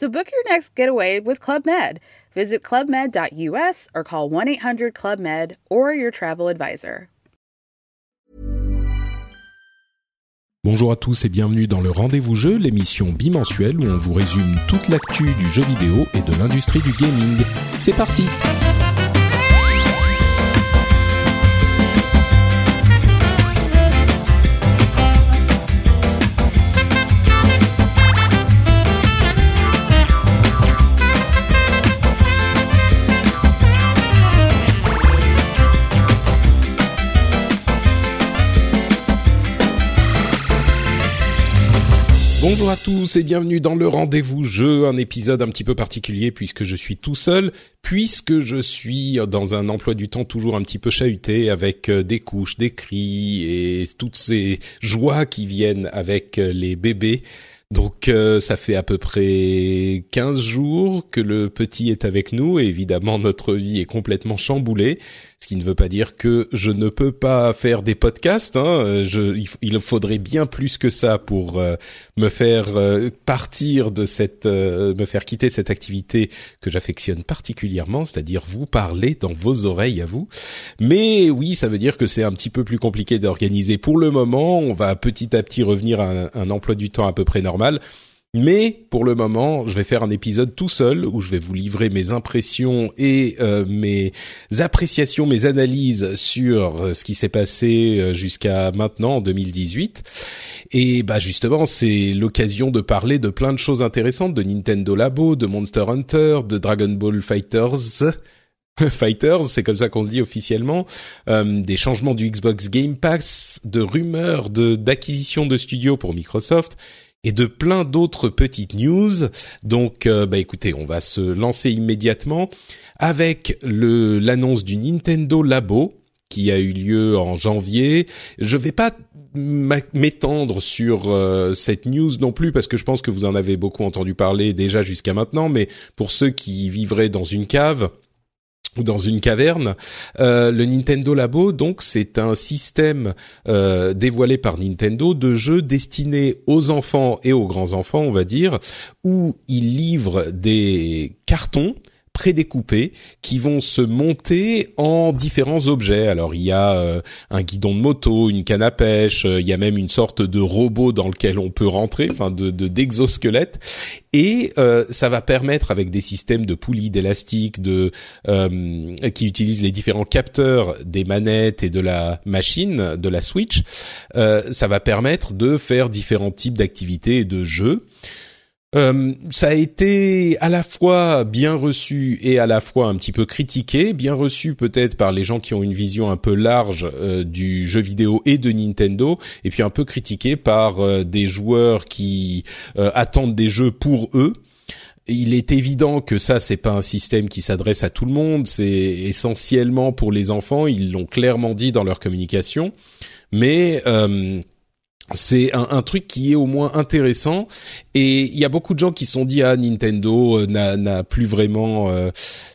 So book your next getaway with Club Med. Visit clubmed.us or call 1 800 Club Med or your travel advisor. Bonjour à tous et bienvenue dans le Rendez-vous Jeu, l'émission bimensuelle où on vous résume toute l'actu du jeu vidéo et de l'industrie du gaming. C'est parti! Bonjour à tous et bienvenue dans le rendez-vous jeu, un épisode un petit peu particulier puisque je suis tout seul, puisque je suis dans un emploi du temps toujours un petit peu chahuté avec euh, des couches, des cris et toutes ces joies qui viennent avec euh, les bébés. Donc euh, ça fait à peu près 15 jours que le petit est avec nous et évidemment notre vie est complètement chamboulée ce qui ne veut pas dire que je ne peux pas faire des podcasts. Hein. Je, il, faudrait bien plus que ça pour euh, me faire euh, partir de cette, euh, me faire quitter cette activité que j'affectionne particulièrement, c'est-à-dire vous parler dans vos oreilles à vous. Mais oui, ça veut dire que c'est un petit peu plus compliqué d'organiser pour le moment. On va petit à petit revenir à un emploi du temps à peu près normal. Mais pour le moment, je vais faire un épisode tout seul où je vais vous livrer mes impressions et euh, mes appréciations, mes analyses sur euh, ce qui s'est passé euh, jusqu'à maintenant en 2018. Et bah justement, c'est l'occasion de parler de plein de choses intéressantes de Nintendo Labo, de Monster Hunter, de Dragon Ball Fighters. Fighters, c'est comme ça qu'on le dit officiellement, des changements du Xbox Game Pass, de rumeurs de d'acquisition de studios pour Microsoft et de plein d'autres petites news. Donc, euh, bah écoutez, on va se lancer immédiatement avec l'annonce du Nintendo Labo qui a eu lieu en janvier. Je vais pas m'étendre sur euh, cette news non plus parce que je pense que vous en avez beaucoup entendu parler déjà jusqu'à maintenant, mais pour ceux qui vivraient dans une cave, dans une caverne. Euh, le Nintendo Labo, donc, c'est un système euh, dévoilé par Nintendo de jeux destinés aux enfants et aux grands enfants, on va dire, où il livre des cartons prédécoupés qui vont se monter en différents objets. Alors il y a euh, un guidon de moto, une canne à pêche, euh, il y a même une sorte de robot dans lequel on peut rentrer, enfin de d'exosquelette, et euh, ça va permettre avec des systèmes de poulies, d'élastiques, de qui utilisent les différents capteurs des manettes et de la machine, de la Switch, ça va permettre de faire différents types d'activités et de jeux. Euh, ça a été à la fois bien reçu et à la fois un petit peu critiqué, bien reçu peut-être par les gens qui ont une vision un peu large euh, du jeu vidéo et de Nintendo, et puis un peu critiqué par euh, des joueurs qui attendent des jeux pour eux. Il est évident que ça c'est pas un système qui s'adresse à tout le monde, c'est essentiellement pour les enfants, ils l'ont clairement dit dans leur communication, mais c'est un, un, truc qui est au moins intéressant. Et il y a beaucoup de gens qui se sont dit ah Nintendo euh, n'a plus vraiment euh,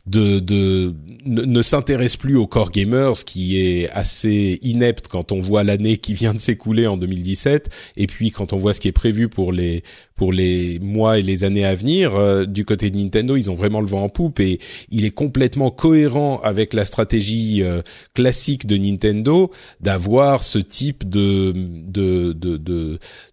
de, de ne, s'intéresse plus au core gamers, ce qui est assez inepte quand on voit l'année qui vient de s'écouler en 2017 et puis quand on voit ce qui est prévu pour les pour les mois et les années à venir euh, du côté de Nintendo, ils ont vraiment le vent en poupe. Et il est complètement cohérent avec la stratégie classique de Nintendo d'avoir ce type de de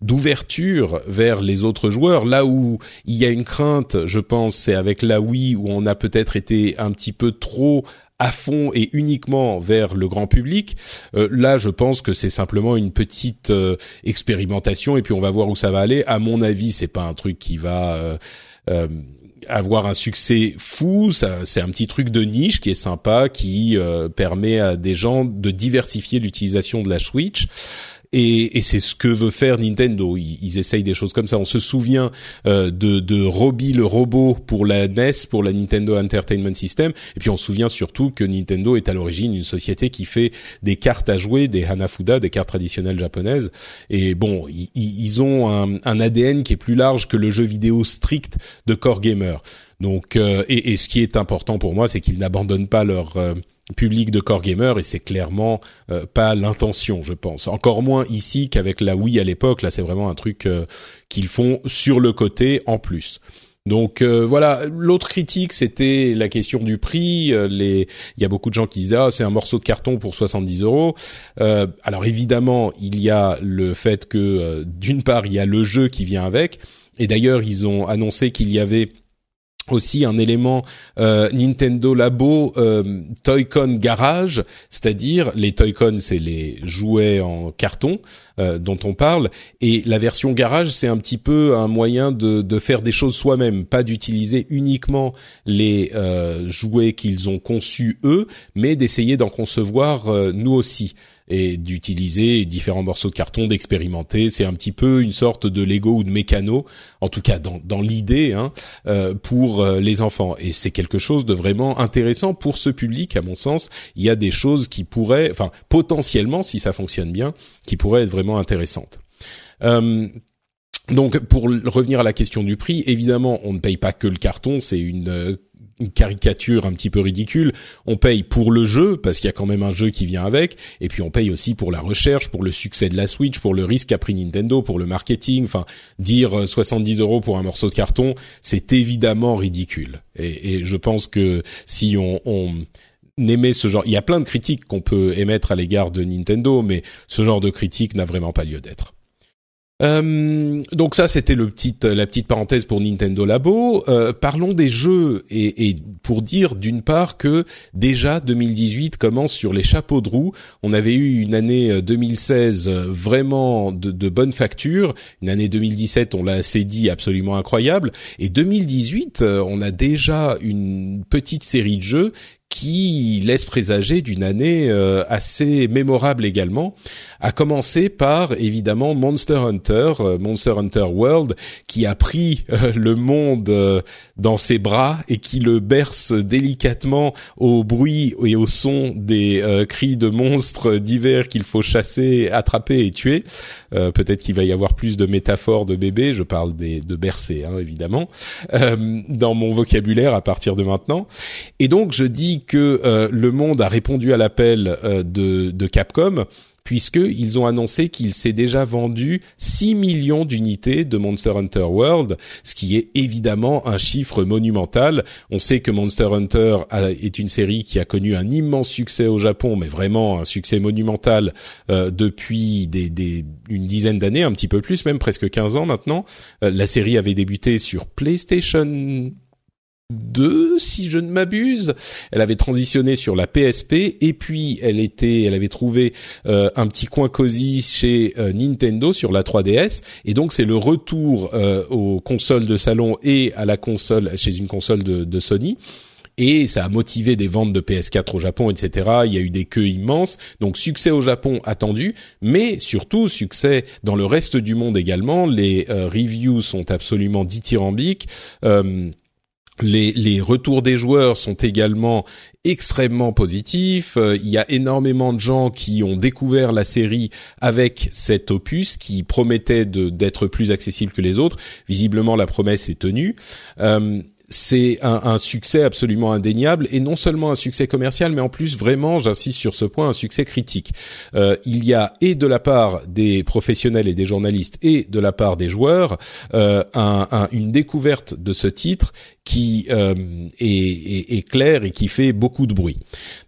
d'ouverture vers les autres joueurs. Là où il y a une crainte, je pense, c'est avec la Wii où on a peut-être été un petit peu trop à fond et uniquement vers le grand public. Euh, là, je pense que c'est simplement une petite euh, expérimentation et puis on va voir où ça va aller. À mon avis, c'est pas un truc qui va euh, avoir un succès fou. C'est un petit truc de niche qui est sympa, qui permet à des gens de diversifier l'utilisation de la Switch. Et, et c'est ce que veut faire Nintendo. Ils, ils, essayent des choses comme ça. On se souvient euh, de, de Robbie le robot pour la NES, pour la Nintendo Entertainment System, et puis on se souvient surtout que Nintendo est à l'origine une société qui fait des cartes à jouer, des Hanafuda, des cartes traditionnelles japonaises. Et bon, ils, ils ont un, un ADN qui est plus large que le jeu vidéo strict de core gamer. Donc, euh, et, et, ce qui est important pour moi, c'est qu'ils n'abandonnent pas leur euh, public de core gamer et c'est clairement euh, pas l'intention, je pense. Encore moins ici qu'avec la Wii à l'époque. Là, c'est vraiment un truc euh, qu'ils font sur le côté en plus. Donc euh, voilà, l'autre critique c'était la question du prix. les, il y a beaucoup de gens qui disent ah c'est un morceau de carton pour 70 euros. alors évidemment il y a le fait que d'une part il y a le jeu qui vient avec, et d'ailleurs ils ont annoncé qu'il y avait aussi un élément euh, Nintendo Labo euh, Toy-Con Garage, c'est-à-dire les Toy-Con c'est les jouets en carton euh, dont on parle et la version Garage c'est un petit peu un moyen de, faire des choses soi-même, pas d'utiliser uniquement les euh, jouets qu'ils ont conçus eux, mais d'essayer d'en concevoir nous aussi et d'utiliser différents morceaux de carton, d'expérimenter. C'est un petit peu une sorte de Lego ou de mécano, en tout cas dans, dans l'idée, hein, euh, pour euh, les enfants. Et c'est quelque chose de vraiment intéressant pour ce public, à mon sens. Il y a des choses qui pourraient, enfin potentiellement, si ça fonctionne bien, qui pourraient être vraiment intéressantes. Euh, donc, pour revenir à la question du prix, évidemment, on ne paye pas que le carton. C'est une euh, une caricature un petit peu ridicule. On paye pour le jeu parce qu'il y a quand même un jeu qui vient avec, et puis on paye aussi pour la recherche, pour le succès de la Switch, pour le risque qu'a pris Nintendo, pour le marketing. Enfin, dire 70 euros pour un morceau de carton, c'est évidemment ridicule. Et, je pense que si on, on ce genre, il y a plein de critiques qu'on peut émettre à l'égard de Nintendo, mais ce genre de critique n'a vraiment pas lieu d'être. Euh, donc ça, c'était le petit, la petite parenthèse pour Nintendo Labo. Euh, parlons des jeux et, et pour dire d'une part que déjà 2018 commence sur les chapeaux de roue. On avait eu une année 2016 euh, vraiment de, de bonne facture, une année 2017, on l'a assez dit, absolument incroyable, et 2018, euh, on a déjà une petite série de jeux qui laisse présager d'une année euh, assez mémorable également, à commencer par évidemment Monster Hunter, euh, Monster Hunter World, qui a pris euh, le monde dans ses bras et qui le berce délicatement au bruit et au son des cris de monstres divers qu'il faut chasser, attraper et tuer. Peut-être qu'il va y avoir plus de métaphores de bébés, je parle des, de bercer hein, évidemment, dans mon vocabulaire à partir de maintenant. Et donc je dis que euh, le monde a répondu à l'appel euh, de, de Capcom puisqu'ils ont annoncé qu'il s'est déjà vendu 6 millions d'unités de Monster Hunter World, ce qui est évidemment un chiffre monumental. On sait que Monster Hunter est une série qui a connu un immense succès au Japon, mais vraiment un succès monumental euh, depuis des, des, une dizaine d'années, un petit peu plus, même presque 15 ans maintenant. la série avait débuté sur PlayStation 2, si je ne m'abuse. Elle avait transitionné sur la PSP et puis elle était, elle avait trouvé euh, un petit coin cosy chez euh, Nintendo sur la 3DS et donc c'est le retour euh, aux consoles de salon et à la console chez une console de, de Sony et ça a motivé des ventes de PS4 au Japon, etc. Il y a eu des queues immenses, donc succès au Japon attendu, mais surtout succès dans le reste du monde également. Les reviews sont absolument dithyrambiques. Euh, les, retours des joueurs sont également extrêmement positifs. Euh, il y a énormément de gens qui ont découvert la série avec cet opus qui promettait d'être plus accessible que les autres. Visiblement, la promesse est tenue. Euh, c'est un, un, succès absolument indéniable et non seulement un succès commercial, mais en plus vraiment, j'insiste sur ce point, un succès critique. Euh, il y a et de la part des professionnels et des journalistes et de la part des joueurs euh, un, un, une découverte de ce titre qui euh, est, est, est, clair et qui fait beaucoup de bruit.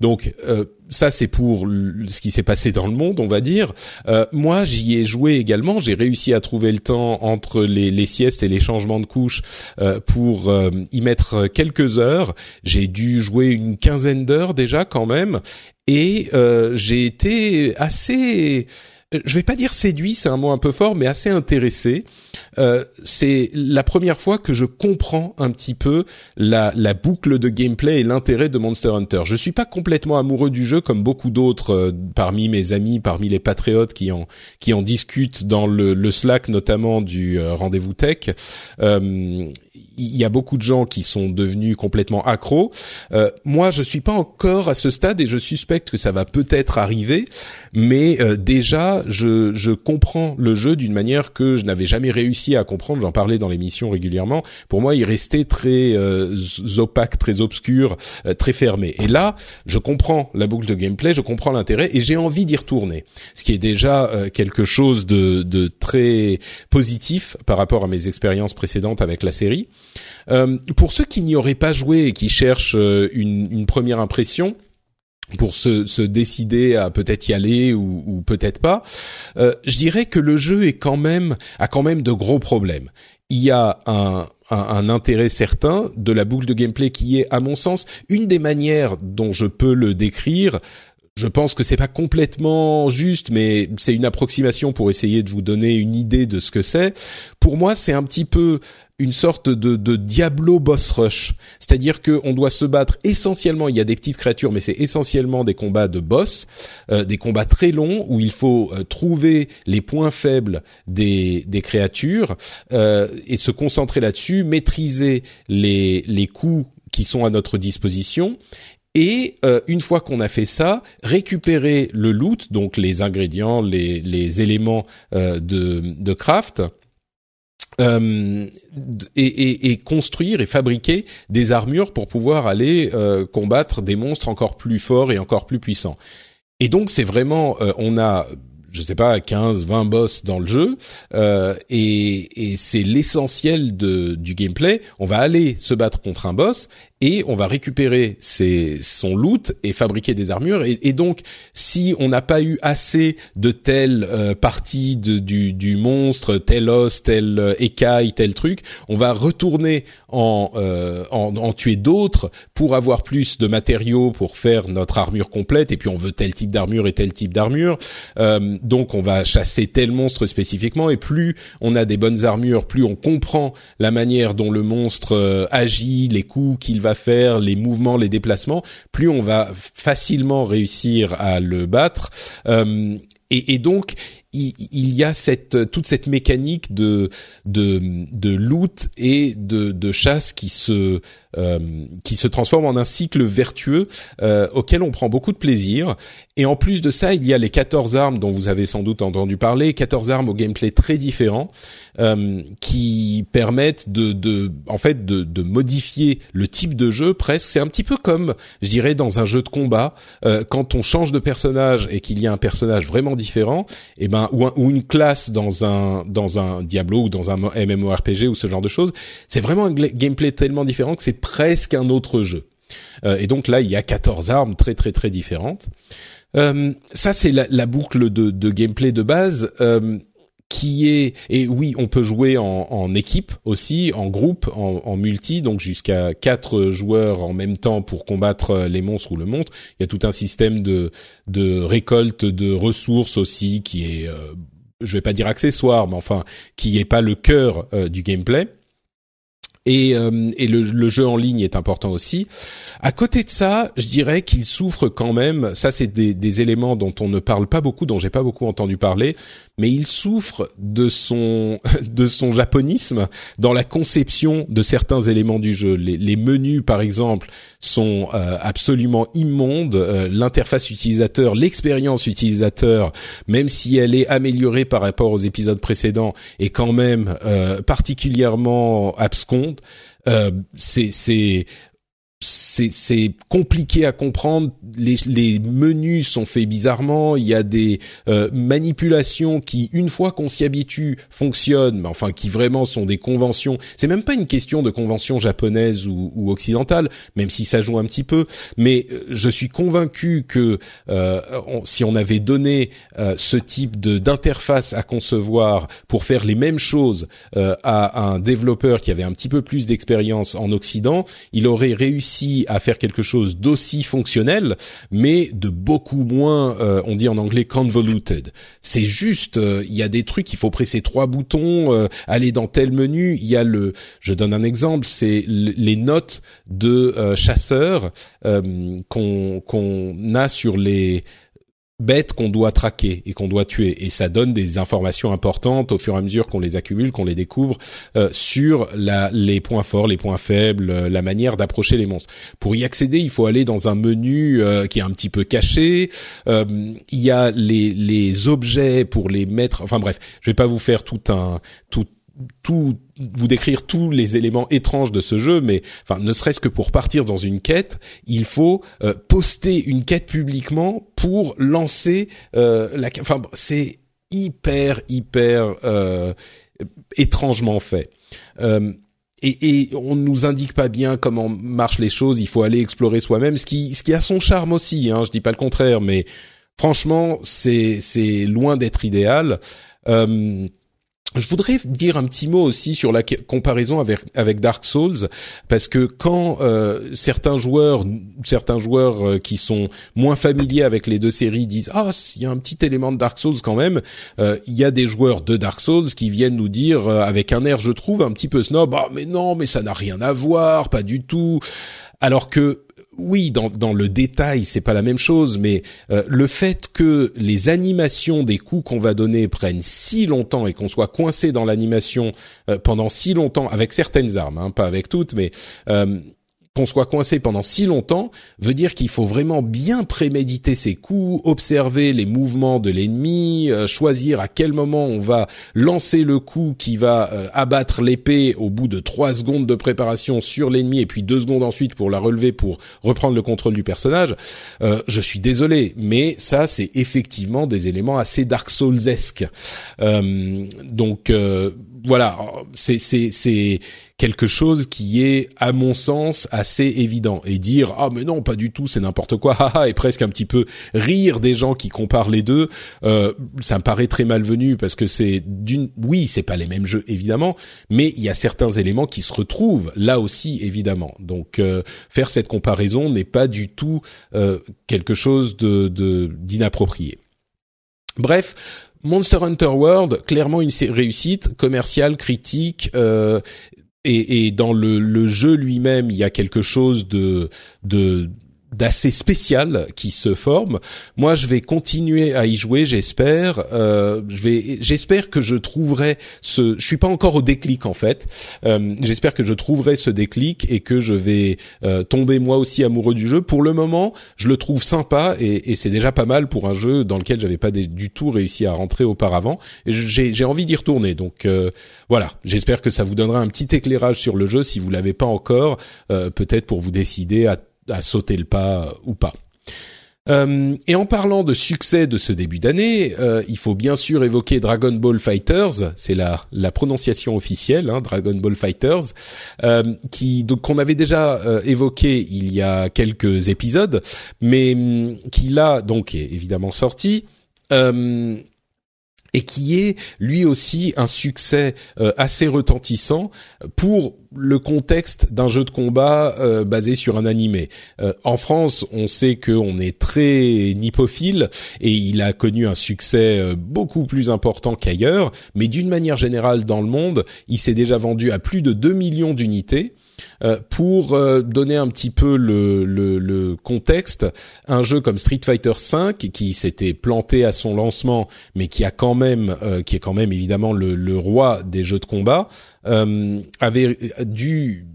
Donc euh, ça c'est pour ce qui s'est passé dans le monde, on va dire. Euh, moi, j'y ai joué également. J'ai réussi à trouver le temps entre les, siestes et les changements de couches euh, pour euh, y mettre quelques heures. J'ai dû jouer une quinzaine d'heures déjà quand même, et euh, j'ai été assez je vais pas dire séduit, c'est un mot un peu fort, mais assez intéressé. Euh, c'est la première fois que je comprends un petit peu la, la boucle de gameplay et l'intérêt de Monster Hunter. Je suis pas complètement amoureux du jeu comme beaucoup d'autres euh, parmi mes amis, parmi les patriotes qui en qui en discutent dans le, le Slack notamment du euh, rendez-vous tech. Il y a beaucoup de gens qui sont devenus complètement accros. Euh, moi, je suis pas encore à ce stade et je suspecte que ça va peut-être arriver, mais euh, déjà, je, je comprends le jeu d'une manière que je n'avais jamais réussi à comprendre. J'en parlais dans l'émission régulièrement. Pour moi, il restait très euh, opaque, très obscur, euh, très fermé. Et là, je comprends la boucle de gameplay, je comprends l'intérêt et j'ai envie d'y retourner. Ce qui est déjà euh, quelque chose de, de très positif par rapport à mes expériences précédentes avec la série. Euh, pour ceux qui n'y auraient pas joué et qui cherchent euh, une, première impression, pour se, décider à peut-être y aller ou, peut-être pas, euh, je dirais que le jeu est quand même a quand même de gros problèmes. Il y a un, intérêt certain de la boucle de gameplay qui est, à mon sens, une des manières dont je peux le décrire. Je pense que c'est pas complètement juste, mais c'est une approximation pour essayer de vous donner une idée de ce que c'est. Pour moi, c'est un petit peu une sorte de, de Diablo boss rush, c'est-à-dire que on doit se battre essentiellement. Il y a des petites créatures, mais c'est essentiellement des combats de boss, euh, des combats très longs où il faut euh, trouver les points faibles des, des créatures euh, et se concentrer là-dessus, maîtriser les les coups qui sont à notre disposition et euh, une fois qu'on a fait ça, récupérer le loot, donc les ingrédients, les, les éléments euh, de, de craft, euh, et, et, et, construire et fabriquer des armures pour pouvoir aller euh, combattre des monstres encore plus forts et encore plus puissants. Et donc c'est vraiment, euh, on a je sais pas 15 20 boss dans le jeu euh, et, et c'est l'essentiel de du gameplay on va aller se battre contre un boss et on va récupérer ses, son loot et fabriquer des armures. Et, donc, si on n'a pas eu assez de telle euh, partie de, du, du, monstre, tel os, tel euh, écaille, tel truc, on va retourner en, euh, en, en tuer d'autres pour avoir plus de matériaux pour faire notre armure complète. Et puis, on veut tel type d'armure et tel type d'armure. Donc, on va chasser tel monstre spécifiquement. Et plus on a des bonnes armures, plus on comprend la manière dont le monstre euh, agit, les coups qu'il va faire, les mouvements, les déplacements, plus on va facilement réussir à le battre. Euh, et, donc il, y a cette toute cette mécanique de de, de loot et de, de chasse qui se euh, qui se transforme en un cycle vertueux auquel on prend beaucoup de plaisir. Et en plus de ça, il y a les 14 armes dont vous avez sans doute entendu parler, 14 armes au gameplay très différent euh, qui permettent de, de en fait de, de, modifier le type de jeu presque. C'est un petit peu comme je dirais dans un jeu de combat euh, quand on change de personnage et qu'il y a un personnage vraiment différent, et eh ben ou, un, ou une classe dans un dans un Diablo ou dans un MMORPG ou ce genre de choses, c'est vraiment un gameplay tellement différent que c'est presque un autre jeu. Euh, et donc là, il y a 14 armes très très très différentes. Euh, ça, c'est la, la, boucle de, de, gameplay de base. Euh, qui est et oui on peut jouer en, en équipe aussi en groupe en, en multi donc jusqu'à quatre joueurs en même temps pour combattre les monstres ou le monstre il y a tout un système de de récolte de ressources aussi qui est euh, je vais pas dire accessoire mais enfin qui est pas le cœur euh, du gameplay et, euh, et le, le, jeu en ligne est important aussi. À côté de ça, je dirais qu'il souffre quand même. Ça, c'est des, des, éléments dont on ne parle pas beaucoup, dont j'ai pas beaucoup entendu parler, mais il souffre de son de son japonisme dans la conception de certains éléments du jeu. Les, les menus, par exemple, sont euh, absolument immondes. Euh, L'interface utilisateur, l'expérience utilisateur, même si elle est améliorée par rapport aux épisodes précédents, est quand même euh, particulièrement absconde. Euh, c'est c'est compliqué à comprendre. Les, les, menus sont faits bizarrement. Il y a des euh, manipulations qui, une fois qu'on s'y habitue, fonctionnent, mais enfin qui vraiment sont des conventions. C'est même pas une question de convention japonaise ou, ou, occidentale, même si ça joue un petit peu. Mais euh, je suis convaincu que euh, si on avait donné euh, ce type de d'interface à concevoir pour faire les mêmes choses euh, à un développeur qui avait un petit peu plus d'expérience en Occident, il aurait réussi à faire quelque chose d'aussi fonctionnel, mais de beaucoup moins, euh, on dit en anglais convoluted. C'est juste, euh, il y a des trucs, il faut presser trois boutons, euh, aller dans tel menu. Il y a le, je donne un exemple, c'est les notes de chasseurs qu'on qu'on a sur les bêtes qu'on doit traquer et qu'on doit tuer et ça donne des informations importantes au fur et à mesure qu'on les accumule, qu'on les découvre euh, sur la, les points forts, les points faibles, euh, la manière d'approcher les monstres. Pour y accéder, il faut aller dans un menu euh, qui est un petit peu caché. il y a les, les objets pour les mettre. Enfin bref, je vais pas vous faire tout un tout tout vous décrire tous les éléments étranges de ce jeu, mais enfin ne serait-ce que pour partir dans une quête, il faut euh, poster une quête publiquement pour lancer euh, la. Enfin c'est hyper hyper euh, étrangement fait. Et, et, on nous indique pas bien comment marchent les choses. Il faut aller explorer soi-même, ce qui ce qui a son charme aussi. Hein, je dis pas le contraire, mais franchement c'est c'est loin d'être idéal. Euh, je voudrais dire un petit mot aussi sur la comparaison avec, avec Dark Souls parce que quand euh, certains joueurs certains joueurs euh, qui sont moins familiers avec les deux séries disent ah il y a un petit élément de Dark Souls quand même euh, il y a des joueurs de Dark Souls qui viennent nous dire avec un air je trouve un petit peu snob ah mais non mais ça n'a rien à voir pas du tout. Alors que oui, dans, dans le détail, c'est pas la même chose, mais euh, le fait que les animations des coups qu'on va donner prennent si longtemps et qu'on soit coincé dans l'animation euh, pendant si longtemps avec certaines armes, hein, pas avec toutes, mais euh, qu'on soit coincé pendant si longtemps veut dire qu'il faut vraiment bien préméditer ses coups, observer les mouvements de l'ennemi, euh, choisir à quel moment on va lancer le coup qui va euh, abattre l'épée au bout de trois secondes de préparation sur l'ennemi et puis deux secondes ensuite pour la relever pour reprendre le contrôle du personnage. Euh, je suis désolé, mais ça c'est effectivement des éléments assez Dark Souls-esque. donc voilà, c'est c'est c'est quelque chose qui est à mon sens assez évident. Et dire ah mais non pas du tout c'est n'importe quoi. Et presque un petit peu rire des gens qui comparent les deux euh, ça me paraît très malvenu parce que c'est d'une oui c'est pas les mêmes jeux évidemment mais il y a certains éléments qui se retrouvent là aussi évidemment. Donc euh, faire cette comparaison n'est pas du tout euh, quelque chose de d'inapproprié. Bref, Monster Hunter World, clairement une réussite commerciale, critique, euh, et, dans le, jeu lui-même, il y a quelque chose de d'assez spécial qui se forme. Moi, je vais continuer à y jouer, j'espère. Euh, je vais, j'espère que je trouverai ce. Je suis pas encore au déclic en fait. Euh, j'espère que je trouverai ce déclic et que je vais euh, tomber moi aussi amoureux du jeu. Pour le moment, je le trouve sympa et, et c'est déjà pas mal pour un jeu dans lequel j'avais pas du tout réussi à rentrer auparavant. J'ai envie d'y retourner. Donc euh, voilà, j'espère que ça vous donnera un petit éclairage sur le jeu si vous l'avez pas encore, euh, peut-être pour vous décider à à sauter le pas ou pas. Euh, et en parlant de succès de ce début d'année, euh, il faut bien sûr évoquer Dragon Ball Fighters, c'est la, la prononciation officielle, hein, Dragon Ball Fighters, euh, qui donc qu'on avait déjà euh, évoqué il y a quelques épisodes, mais hum, qui là donc est évidemment sorti. Euh, et qui est lui aussi un succès assez retentissant pour le contexte d'un jeu de combat euh, basé sur un animé. Euh, en France, on sait qu'on est très nippophile et il a connu un succès euh, beaucoup plus important qu'ailleurs, mais d'une manière générale dans le monde, il s'est déjà vendu à plus de 2 millions d'unités. pour donner un petit peu le, le, le, contexte, un jeu comme Street Fighter V qui s'était planté à son lancement, mais qui a quand même, qui est quand même évidemment le, le roi des jeux de combat, euh, avait dû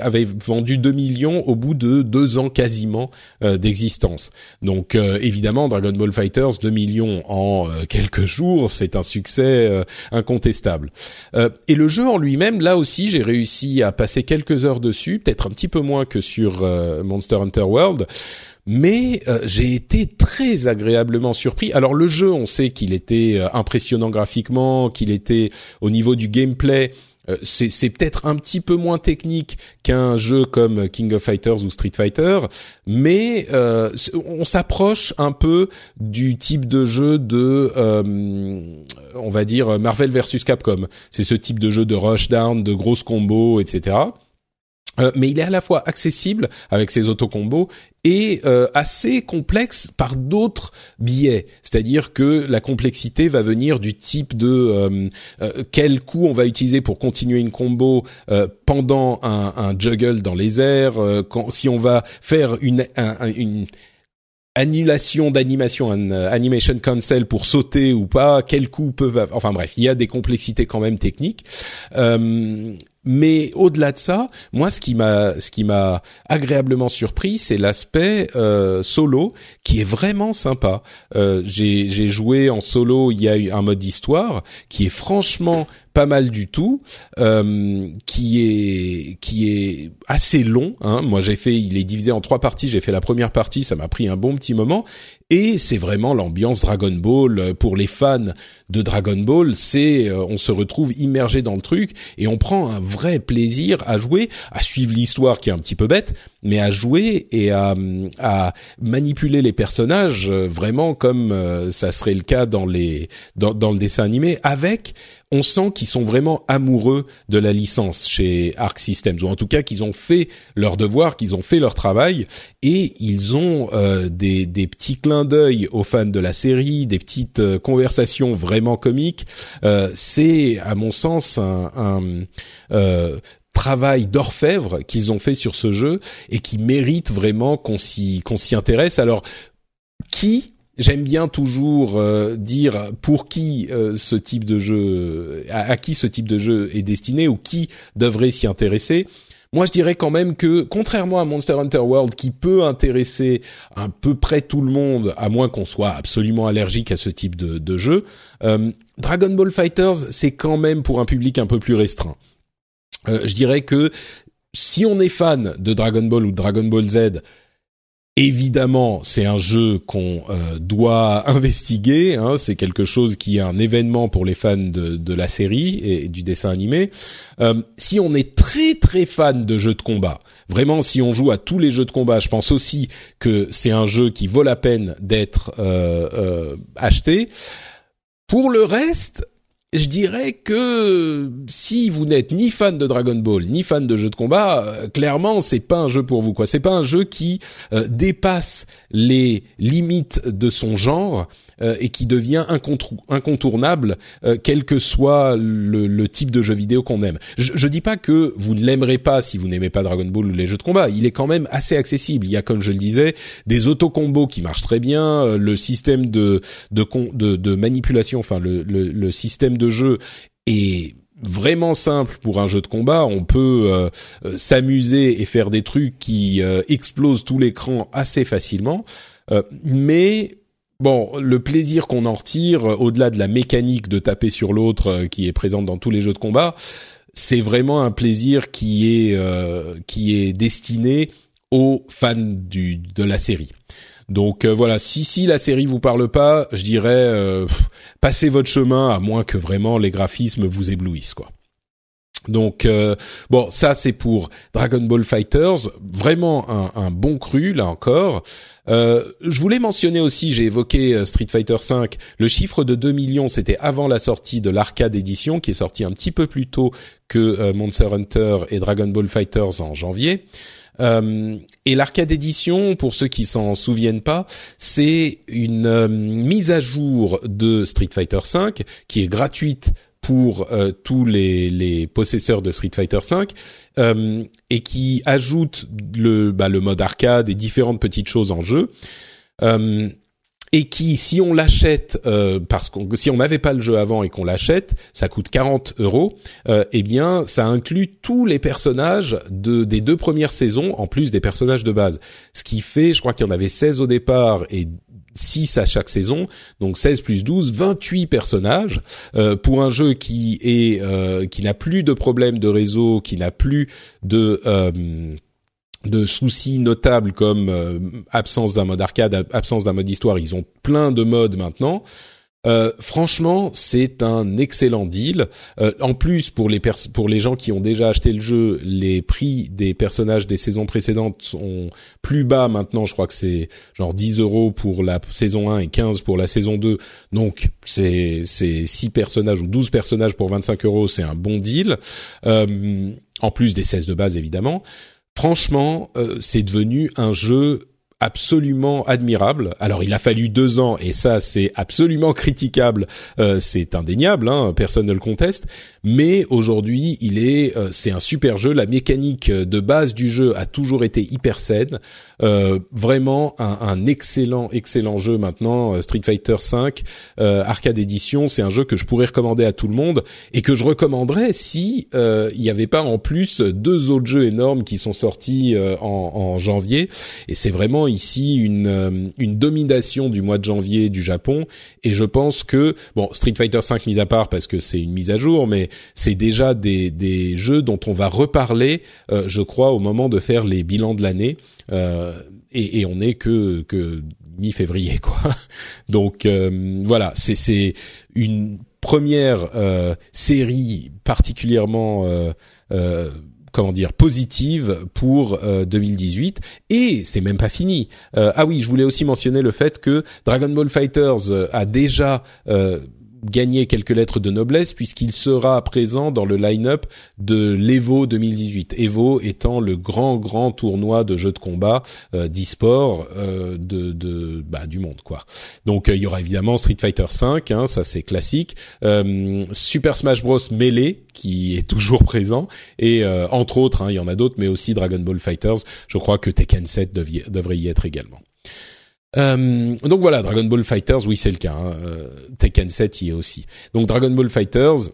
avait vendu 2 millions au bout de deux ans quasiment euh, d'existence. Donc euh, évidemment Dragon Ball Fighters 2 millions en quelques jours, c'est un succès incontestable. et le jeu en lui-même, là aussi, j'ai réussi à passer quelques heures dessus, peut-être un petit peu moins que sur Monster Hunter World. Mais j'ai été très agréablement surpris. Alors le jeu, on sait qu'il était impressionnant graphiquement, qu'il était au niveau du gameplay, euh, c'est peut-être un petit peu moins technique qu'un jeu comme King of Fighters ou Street Fighter, mais euh, on s'approche un peu du type de jeu de, euh, on va dire Marvel versus Capcom. C'est ce type de jeu de rushdown, de grosses combos, etc. Euh, mais il est à la fois accessible avec ses autocombos et euh, assez complexe par d'autres biais. C'est-à-dire que la complexité va venir du type de euh, euh, quel coup on va utiliser pour continuer une combo pendant un, un, juggle dans les airs, quand, si on va faire une, une annulation d'animation, un animation cancel pour sauter ou pas, quel coup peuvent, enfin bref, il y a des complexités quand même techniques. Euh, mais au-delà de ça, moi, ce qui m'a, ce qui m'a agréablement surpris, c'est l'aspect euh, solo qui est vraiment sympa. Euh, j'ai, joué en solo. Il y a eu un mode d'histoire qui est franchement pas mal du tout, euh, qui est qui est assez long. Hein. Moi, j'ai fait, il est divisé en trois parties. J'ai fait la première partie, ça m'a pris un bon petit moment, et c'est vraiment l'ambiance Dragon Ball euh, pour les fans de Dragon Ball. C'est, euh, on se retrouve immergé dans le truc et on prend un vrai plaisir à jouer, à suivre l'histoire qui est un petit peu bête, mais à jouer et à, à manipuler les personnages euh, vraiment comme ça serait le cas dans les dans, dans le dessin animé avec on sent qu'ils sont vraiment amoureux de la licence chez Arc Systems, ou en tout cas qu'ils ont fait leur devoir, qu'ils ont fait leur travail, et ils ont euh, des, des, petits clins d'œil aux fans de la série, des petites euh, conversations vraiment comiques. Euh, c'est, à mon sens, un, un travail d'orfèvre qu'ils ont fait sur ce jeu et qui mérite vraiment qu'on s'y qu'on s'y intéresse. Alors qui J'aime bien toujours euh, dire pour qui euh, ce type de jeu, à, qui ce type de jeu est destiné ou qui devrait s'y intéresser. Moi, je dirais quand même que, contrairement à Monster Hunter World, qui peut intéresser à peu près tout le monde, à moins qu'on soit absolument allergique à ce type de, de jeu, euh, Dragon Ball Fighters, c'est quand même pour un public un peu plus restreint. je dirais que si on est fan de Dragon Ball ou de Dragon Ball Z, Évidemment, c'est un jeu qu'on euh, doit investiguer. Hein, c'est quelque chose qui est un événement pour les fans de, de la série et, du dessin animé. Euh, si on est très très fan de jeux de combat, vraiment, si on joue à tous les jeux de combat, je pense aussi que c'est un jeu qui vaut la peine d'être euh, acheté. Pour le reste, je dirais que si vous n'êtes ni fan de Dragon Ball ni fan de jeux de combat, euh, clairement c'est pas un jeu pour vous quoi. C'est pas un jeu qui euh, dépasse les limites de son genre euh, et qui devient incontournable quel que soit le, type de jeu vidéo qu'on aime. Je, je dis pas que vous ne l'aimerez pas si vous n'aimez pas Dragon Ball ou les jeux de combat. Il est quand même assez accessible. Il y a comme je le disais des auto-combos qui marchent très bien, le système de de, de, de manipulation, enfin le, le, le système de jeu est vraiment simple pour un jeu de combat. On peut euh, euh, s'amuser et faire des trucs qui euh, explosent tout l'écran assez facilement. mais bon, le plaisir qu'on en retire, au-delà de la mécanique de taper sur l'autre qui est présente dans tous les jeux de combat, c'est vraiment un plaisir qui est qui est destiné aux fans du de la série. Donc euh, voilà, si si la série vous parle pas, je dirais euh, passez votre chemin à moins que vraiment les graphismes vous éblouissent quoi. Donc euh, bon, ça c'est pour Dragon Ball Fighters, vraiment un, un bon cru là encore. Euh, je voulais mentionner aussi, j'ai évoqué Street Fighter V, le chiffre de 2 millions, c'était avant la sortie de l'arcade édition qui est sortie un petit peu plus tôt que Monster Hunter et Dragon Ball Fighters en janvier. Euh, et l'arcade édition, pour ceux qui s'en souviennent pas, c'est une euh, mise à jour de Street Fighter V qui est gratuite pour euh, tous les, les, possesseurs de Street Fighter V et qui ajoute le, bah, le mode arcade et différentes petites choses en jeu et qui, si on l'achète, euh, parce qu'on, si on n'avait pas le jeu avant et qu'on l'achète, ça coûte 40 euros. Euh, eh bien, ça inclut tous les personnages de des deux premières saisons, en plus des personnages de base. Ce qui fait, je crois qu'il y en avait 16 au départ et 6 à chaque saison, donc 16 plus 12, 28 personnages euh, pour un jeu qui est euh, qui n'a plus de problème de réseau, qui n'a plus de euh, de soucis notables comme euh, absence d'un mode arcade, absence d'un mode histoire. Ils ont plein de modes maintenant. Euh, franchement, c'est un excellent deal. Euh, en plus, pour les pour les gens qui ont déjà acheté le jeu, les prix des personnages des saisons précédentes sont plus bas maintenant. Je crois que c'est genre 10 euros pour la saison 1 et 15 pour la saison 2. Donc, c'est c'est 6 personnages ou 12 personnages pour 25 euros. C'est un bon deal. en plus des 16 de base évidemment. Franchement, c'est devenu un jeu absolument admirable. Alors il a fallu deux ans et ça c'est absolument critiquable, euh, c'est indéniable, hein, personne ne le conteste. Mais aujourd'hui il est, euh, c'est un super jeu. La mécanique de base du jeu a toujours été hyper saine. Euh, vraiment un, un, excellent excellent jeu maintenant. Euh, Street Fighter V euh, arcade édition, c'est un jeu que je pourrais recommander à tout le monde et que je recommanderais si il n'y avait pas en plus deux autres jeux énormes qui sont sortis en, en janvier. Et c'est vraiment ici une une domination du mois de janvier du Japon. Et je pense que bon Street Fighter V mis à part parce que c'est une mise à jour, mais c'est déjà des des jeux dont on va reparler, je crois, au moment de faire les bilans de l'année. Euh, et, et, on est que que mi-février quoi. Donc euh, voilà, c'est une première euh, série particulièrement comment dire positive pour 2018 et c'est même pas fini. ah oui, je voulais aussi mentionner le fait que Dragon Ball Fighters a déjà gagner quelques lettres de noblesse puisqu'il sera présent dans le line-up de l'Evo 2018. Evo étant le grand grand tournoi de jeux de combat euh, d'e-sport euh, de, de bah, du monde quoi. Donc euh, il y aura évidemment Street Fighter 5, hein, ça c'est classique. Euh, Super Smash Bros Melee qui est toujours présent et entre autres, hein, il y en a d'autres, mais aussi Dragon Ball Fighters. Je crois que Tekken 7 devrait y être également. Euh, donc voilà, Dragon Ball Fighters, oui c'est le cas. Hein. Euh, Tekken 7 y est aussi. Donc Dragon Ball Fighters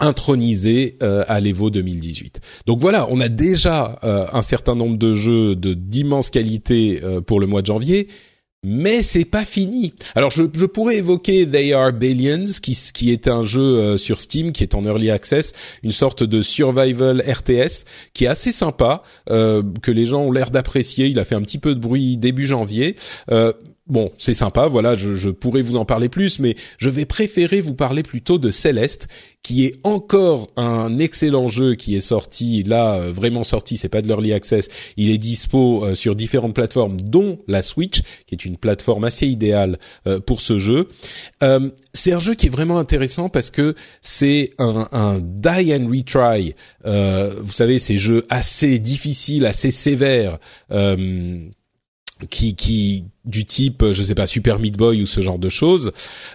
intronisé euh, à l'Evo 2018. Donc voilà, on a déjà un certain nombre de jeux de d'immense qualité pour le mois de janvier mais c'est pas fini. Alors je, je, pourrais évoquer They Are Billions, qui, qui est un jeu euh, sur Steam, qui est en early access, une sorte de survival RTS, qui est assez sympa, euh, que les gens ont l'air d'apprécier. Il a fait un petit peu de bruit début janvier. Euh, bon, c'est sympa, voilà, je, je, pourrais vous en parler plus, mais je vais préférer vous parler plutôt de Celeste, qui est encore un excellent jeu qui est sorti, là, euh, vraiment sorti, c'est pas de l'early access, il est dispo euh, sur différentes plateformes, dont la Switch, qui est une plateforme assez idéale euh, pour ce jeu. c'est un jeu qui est vraiment intéressant parce que c'est un, un die and retry, vous savez, ces jeux assez difficiles, assez sévères, qui, qui du type, je sais pas, Super Meat Boy ou ce genre de choses,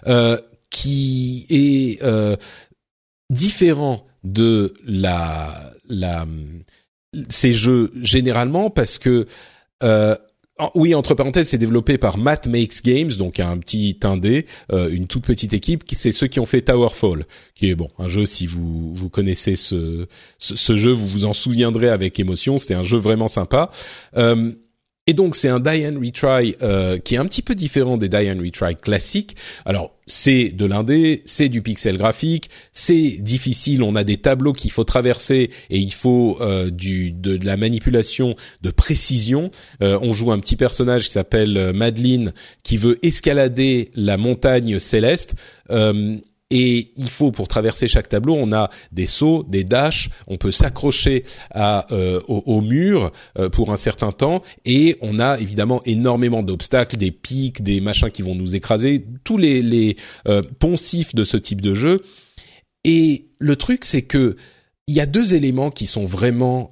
euh, qui est euh, différent de la, la ces jeux généralement parce que euh, oui, entre parenthèses, c'est développé par Matt Makes Games, donc un petit indé, euh, une toute petite équipe. C'est ceux qui ont fait Towerfall, qui est bon un jeu. Si vous vous connaissez ce ce, ce jeu, vous vous en souviendrez avec émotion. C'était un jeu vraiment sympa. Euh, et donc c'est un die and retry euh, qui est un petit peu différent des die and retry classiques. Alors c'est de l'indé, c'est du pixel graphique, c'est difficile. On a des tableaux qu'il faut traverser et il faut euh, du de, la manipulation de précision. Euh, on joue un petit personnage qui s'appelle euh, Madeline qui veut escalader la montagne céleste. Euh, et il faut pour traverser chaque tableau, on a des sauts, des dashs, on peut s'accrocher à euh, au, mur euh, pour un certain temps, et on a évidemment énormément d'obstacles, des pics, des machins qui vont nous écraser, tous les, les euh, poncifs de ce type de jeu. Et le truc, c'est que il y a deux éléments qui sont vraiment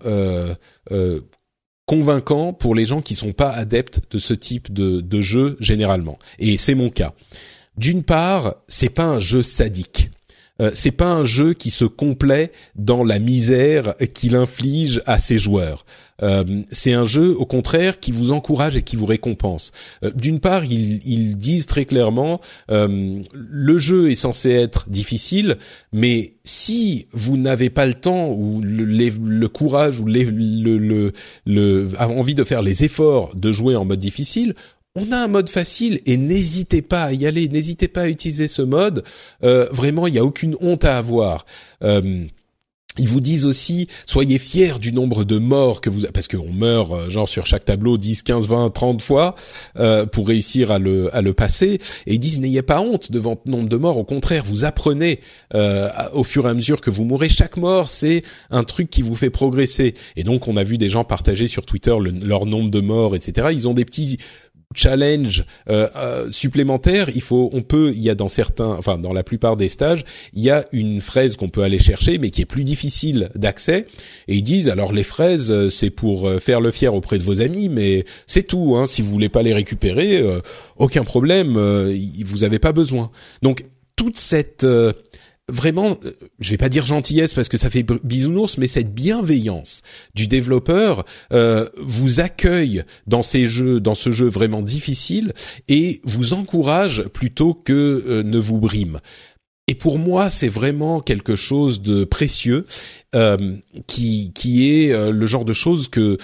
convaincants pour les gens qui sont pas adeptes de ce type de, de jeu généralement. Et c'est mon cas. D'une part, c'est pas un jeu sadique. Euh, c'est pas un jeu qui se complaît dans la misère qu'il inflige à ses joueurs. Euh, c'est un jeu, au contraire, qui vous encourage et qui vous récompense. Euh, d'une part, ils, disent très clairement, le jeu est censé être difficile, mais si vous n'avez pas le temps ou le, courage ou le, le, le, envie de faire les efforts de jouer en mode difficile, on a un mode facile et n'hésitez pas à y aller, n'hésitez pas à utiliser ce mode. Euh, vraiment, il n'y a aucune honte à avoir. Euh, ils vous disent aussi, soyez fiers du nombre de morts que vous, parce qu'on meurt euh, genre sur chaque tableau 10, 15, 20, 30 fois euh, pour réussir à le, à le passer. Et ils disent, n'ayez pas honte devant le nombre de morts. Au contraire, vous apprenez euh, au fur et à mesure que vous mourrez. Chaque mort, c'est un truc qui vous fait progresser. Et donc, on a vu des gens partager sur Twitter leur nombre de morts, etc. Ils ont des petits challenge euh, euh, supplémentaire, il faut, on peut, il y a dans certains, enfin dans la plupart des stages, il y a une fraise qu'on peut aller chercher, mais qui est plus difficile d'accès. Et ils disent, alors les fraises, euh, c'est pour euh, faire le fier auprès de vos amis, mais c'est tout. Hein, si vous voulez pas les récupérer, aucun problème, vous avez pas besoin. Donc toute cette vraiment, euh, je vais pas dire gentillesse parce que ça fait bisounours, mais cette bienveillance du développeur euh, vous accueille dans ces jeux, dans ce jeu vraiment difficile et vous encourage plutôt que euh, ne vous brime. Et pour moi, c'est vraiment quelque chose de précieux euh, qui qui est euh, le genre de choses que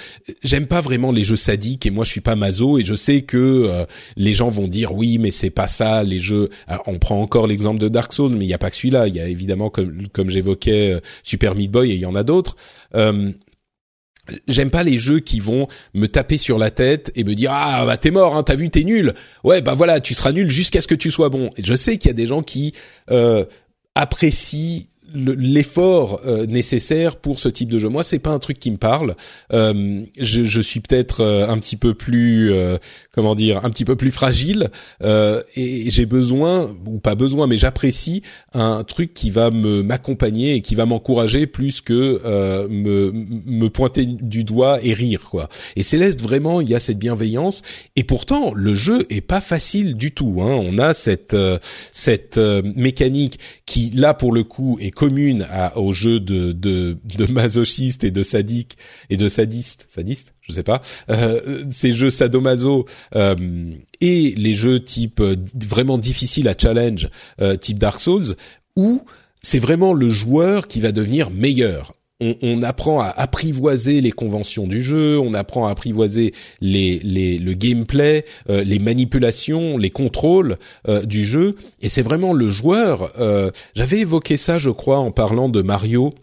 j'aime pas vraiment les jeux sadiques et moi je suis pas mazo et je sais que euh, les gens vont dire oui mais c'est pas ça les jeux. on prend encore l'exemple de Dark Souls mais il y a pas que celui-là. Il y a évidemment comme comme j'évoquais Super Meat Boy et il y en a d'autres j'aime pas les jeux qui vont me taper sur la tête et me dire ah bah t'es mort hein, t'as vu t'es nul. Ouais bah voilà tu seras nul jusqu'à ce que tu sois bon. Et je sais qu'il y a des gens qui euh, apprécient l'effort euh, nécessaire pour ce type de jeu. Moi, c'est pas un truc qui me parle. Euh, je, je, suis peut-être euh, un petit peu plus, euh, comment dire, un petit peu plus fragile et j'ai besoin ou pas besoin, mais j'apprécie un truc qui va me m'accompagner et qui va m'encourager plus que me me pointer du doigt et rire quoi. Et Céleste vraiment, il y a cette bienveillance et pourtant le jeu est pas facile du tout. Hein. On a cette cette mécanique qui là pour le coup est commune à, aux jeux de, de, masochistes et de sadiques et de sadistes, sadistes, je sais pas, euh, ces jeux sadomaso euh, et les jeux type euh, vraiment difficiles à challenge, type Dark Souls, où c'est vraiment le joueur qui va devenir meilleur on, on, apprend à apprivoiser les conventions du jeu, on apprend à apprivoiser les, les le gameplay, euh, les manipulations, les contrôles euh, du jeu. Et c'est vraiment le joueur. Euh, j'avais évoqué ça, je crois, en parlant de Mario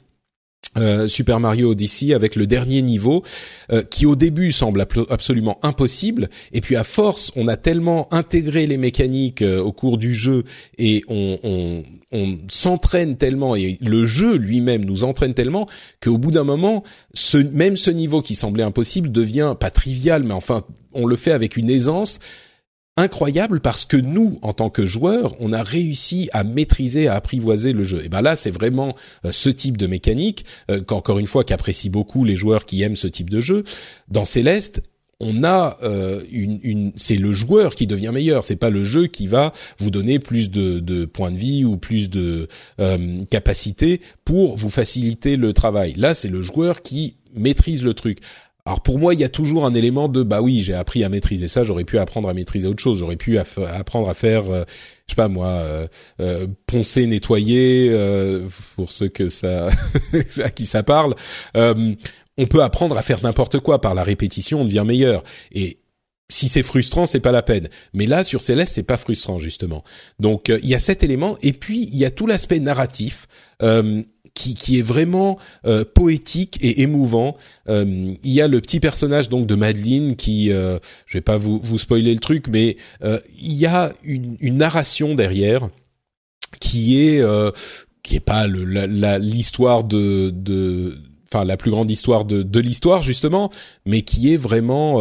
euh, Super Mario Odyssey avec le dernier niveau euh, qui au début semble absolument impossible. Et puis à force on a tellement intégré les mécaniques euh, au cours du jeu et on, on, on s'entraîne tellement et le jeu lui-même nous entraîne tellement qu'au bout d'un moment ce, même ce niveau qui semblait impossible devient pas trivial mais enfin on le fait avec une aisance incroyable parce que nous, en tant que joueurs, on a réussi à maîtriser, à apprivoiser le jeu. Et ben là, c'est vraiment euh, ce type de mécanique euh, qu'encore une fois qu'apprécient beaucoup les joueurs qui aiment ce type de jeu. Dans Céleste, on a euh, une, une c'est le joueur qui devient meilleur, c'est pas le jeu qui va vous donner plus de, de points de vie ou plus de euh, pour vous faciliter le travail. Là, c'est le joueur qui maîtrise le truc. Alors pour moi, il y a toujours un élément de bah oui, j'ai appris à maîtriser ça, j'aurais pu apprendre à maîtriser autre chose, j'aurais pu apprendre à faire, euh, je sais pas moi, euh, euh poncer, nettoyer, euh, pour ceux que ça à qui ça parle. on peut apprendre à faire n'importe quoi par la répétition, on devient meilleur. Et si c'est frustrant, c'est pas la peine. Mais là, sur Céleste, c'est pas frustrant justement. Donc il y a cet élément, et puis il y a tout l'aspect narratif. Euh, qui, qui est vraiment euh, poétique et émouvant. Euh, il y a le petit personnage donc de Madeline qui, euh, je vais pas vous, vous spoiler le truc, mais euh, il y a une, une, narration derrière qui est qui est pas l'histoire de, de enfin la plus grande histoire de, de l'histoire justement, mais qui est vraiment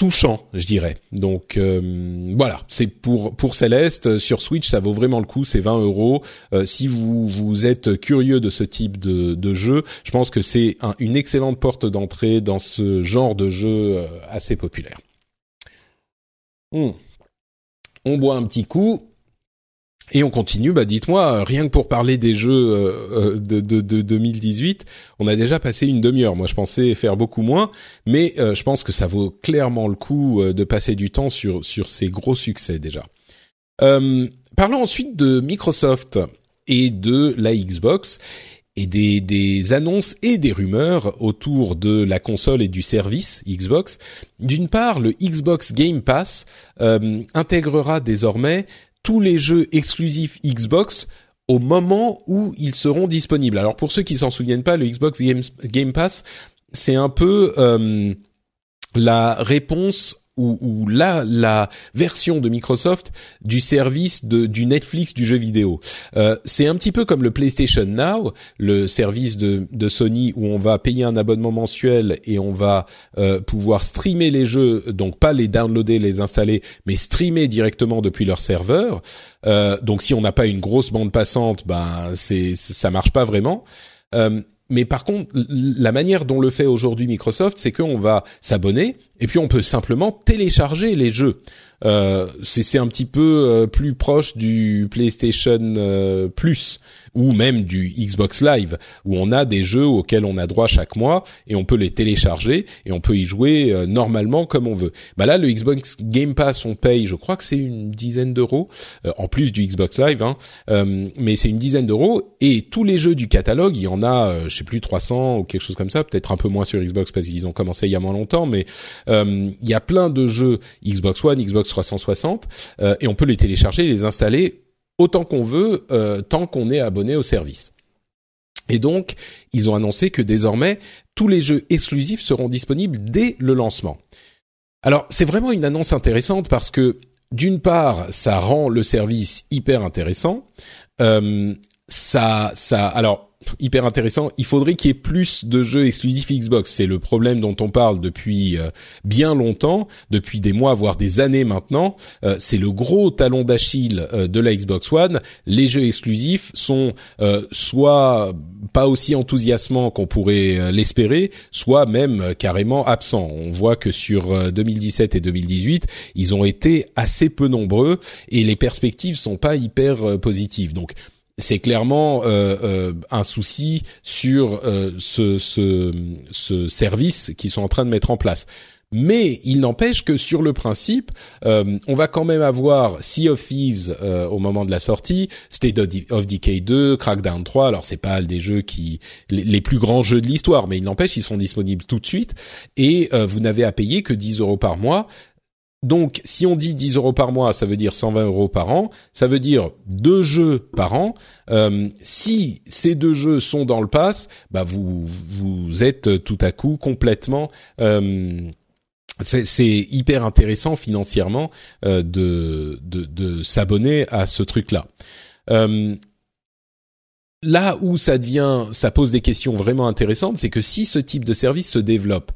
touchant, je dirais. Donc euh, voilà, c'est pour pour Céleste sur Switch, ça vaut vraiment le coup, c'est 20 euros. Euh, si vous vous êtes curieux de ce type de, de jeu, je pense que c'est une excellente porte d'entrée dans ce genre de jeu euh, assez populaire. Hmm. On boit un petit coup. Et on continue, bah dites-moi, rien que pour parler des jeux euh, euh, de, de, de, 2018, on a déjà passé une demi-heure. Moi, je pensais faire beaucoup moins, mais euh, je pense que ça vaut clairement le coup de passer du temps sur, sur ces gros succès déjà. parlons ensuite de Microsoft et de la Xbox et des, des annonces et des rumeurs autour de la console et du service Xbox. D'une part, le Xbox Game Pass intégrera désormais tous les jeux exclusifs Xbox au moment où ils seront disponibles. Alors pour ceux qui s'en souviennent pas, le Xbox Game, Pass, c'est un peu euh, la réponse ou, ou la, la version de Microsoft du service de, du Netflix du jeu vidéo. Euh, c'est un petit peu comme le PlayStation Now, le service de, de Sony où on va payer un abonnement mensuel et on va euh, pouvoir streamer les jeux, donc pas les downloader, les installer, mais streamer directement depuis leur serveur. Euh, donc si on n'a pas une grosse bande passante, ben c'est ça marche pas vraiment. Euh, mais par contre, la manière dont le fait aujourd'hui Microsoft, c'est qu'on va s'abonner et puis on peut simplement télécharger les jeux. Euh, c'est un petit peu euh, plus proche du PlayStation euh, Plus ou même du Xbox Live où on a des jeux auxquels on a droit chaque mois et on peut les télécharger et on peut y jouer euh, normalement comme on veut. Bah là, le Xbox Game Pass, on paye, je crois que c'est une dizaine d'euros en plus du Xbox Live, hein, mais c'est une dizaine d'euros et tous les jeux du catalogue, il y en a, je sais plus 300 ou quelque chose comme ça, peut-être un peu moins sur Xbox parce qu'ils ont commencé il y a moins longtemps, mais il y a plein de jeux Xbox One, Xbox 360 euh, et on peut les télécharger et les installer autant qu'on veut euh, tant qu'on est abonné au service. Et donc, ils ont annoncé que désormais, tous les jeux exclusifs seront disponibles dès le lancement. Alors, c'est vraiment une annonce intéressante parce que, d'une part, ça rend le service hyper intéressant. Euh, ça, ça, alors, hyper intéressant. Il faudrait qu'il y ait plus de jeux exclusifs Xbox. C'est le problème dont on parle depuis euh, bien longtemps, depuis des mois voire des années maintenant. Euh, c'est le gros talon d'Achille euh, de la Xbox One. Les jeux exclusifs sont soit pas aussi enthousiasmants qu'on pourrait l'espérer, soit même carrément absents. On voit que sur 2017 et 2018, ils ont été assez peu nombreux et les perspectives sont pas hyper positives. Donc c'est clairement euh, euh, un souci sur euh, ce, ce, ce, service qu'ils sont en train de mettre en place. Mais il n'empêche que sur le principe, on va quand même avoir Sea of Thieves au moment de la sortie, State of Decay 2, Crackdown 3. Alors c'est pas des jeux qui les, plus grands jeux de l'histoire, mais il n'empêche ils sont disponibles tout de suite et vous n'avez à payer que 10 euros par mois. Donc, si on dit 10 euros par mois, ça veut dire 120 euros par an. Ça veut dire deux jeux par an. Euh, si ces deux jeux sont dans le pass, bah vous vous êtes tout à coup complètement euh, c'est hyper intéressant financièrement euh, de, de, de s'abonner à ce truc-là. Euh, là où ça devient, ça pose des questions vraiment intéressantes, c'est que si ce type de service se développe,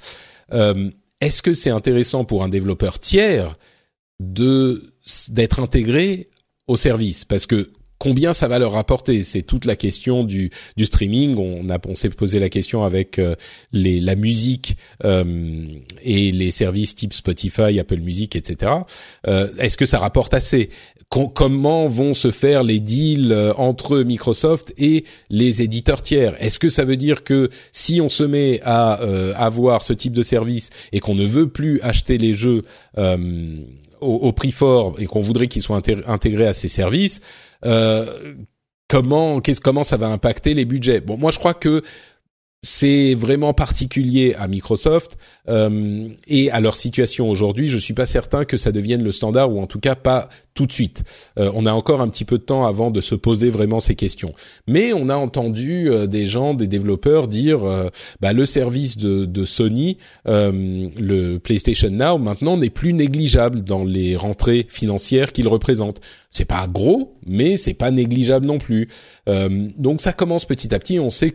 euh, est-ce que c'est intéressant pour un développeur tiers d'être intégré au service? Parce que combien ça va leur rapporter C'est toute la question du, du streaming. On, a, on s'est posé la question avec euh, les, la musique euh, et les services type Spotify, Apple Music, etc. Euh, est-ce que ça rapporte assez? Comment vont se faire les deals entre Microsoft et les éditeurs tiers? Est-ce que ça veut dire que si on se met à avoir ce type de service et qu'on ne veut plus acheter les jeux au, prix fort et qu'on voudrait qu'ils soient intégrés à ces services, euh, comment, qu'est-ce, comment ça va impacter les budgets? Bon, moi je crois que c'est vraiment particulier à Microsoft euh, et à leur situation aujourd'hui. Je suis pas certain que ça devienne le standard ou en tout cas pas tout de suite. Euh, on a encore un petit peu de temps avant de se poser vraiment ces questions. Mais on a entendu euh, des gens, des développeurs dire euh, bah, le service de, de Sony, le PlayStation Now maintenant n'est plus négligeable dans les rentrées financières qu'il représente. C'est pas gros, mais c'est pas négligeable non plus. donc ça commence petit à petit. On sait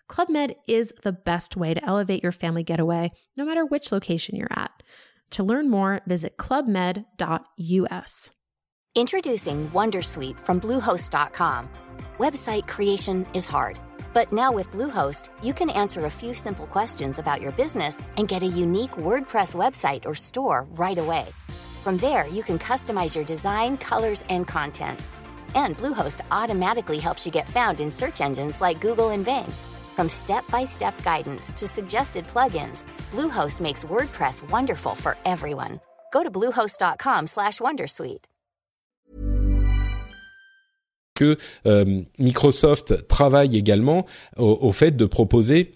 Club Med is the best way to elevate your family getaway, no matter which location you're at. To learn more, visit clubmed.us. Introducing Wondersuite from Bluehost.com. Website creation is hard, but now with Bluehost, you can answer a few simple questions about your business and get a unique WordPress website or store right away. From there, you can customize your design, colors, and content. And Bluehost automatically helps you get found in search engines like Google and Bing. From step-by-step guidance to suggested plugins, Bluehost makes WordPress wonderful for everyone. Go to bluehost.com/wondersuite. Que euh, Microsoft travaille également au, au, fait de proposer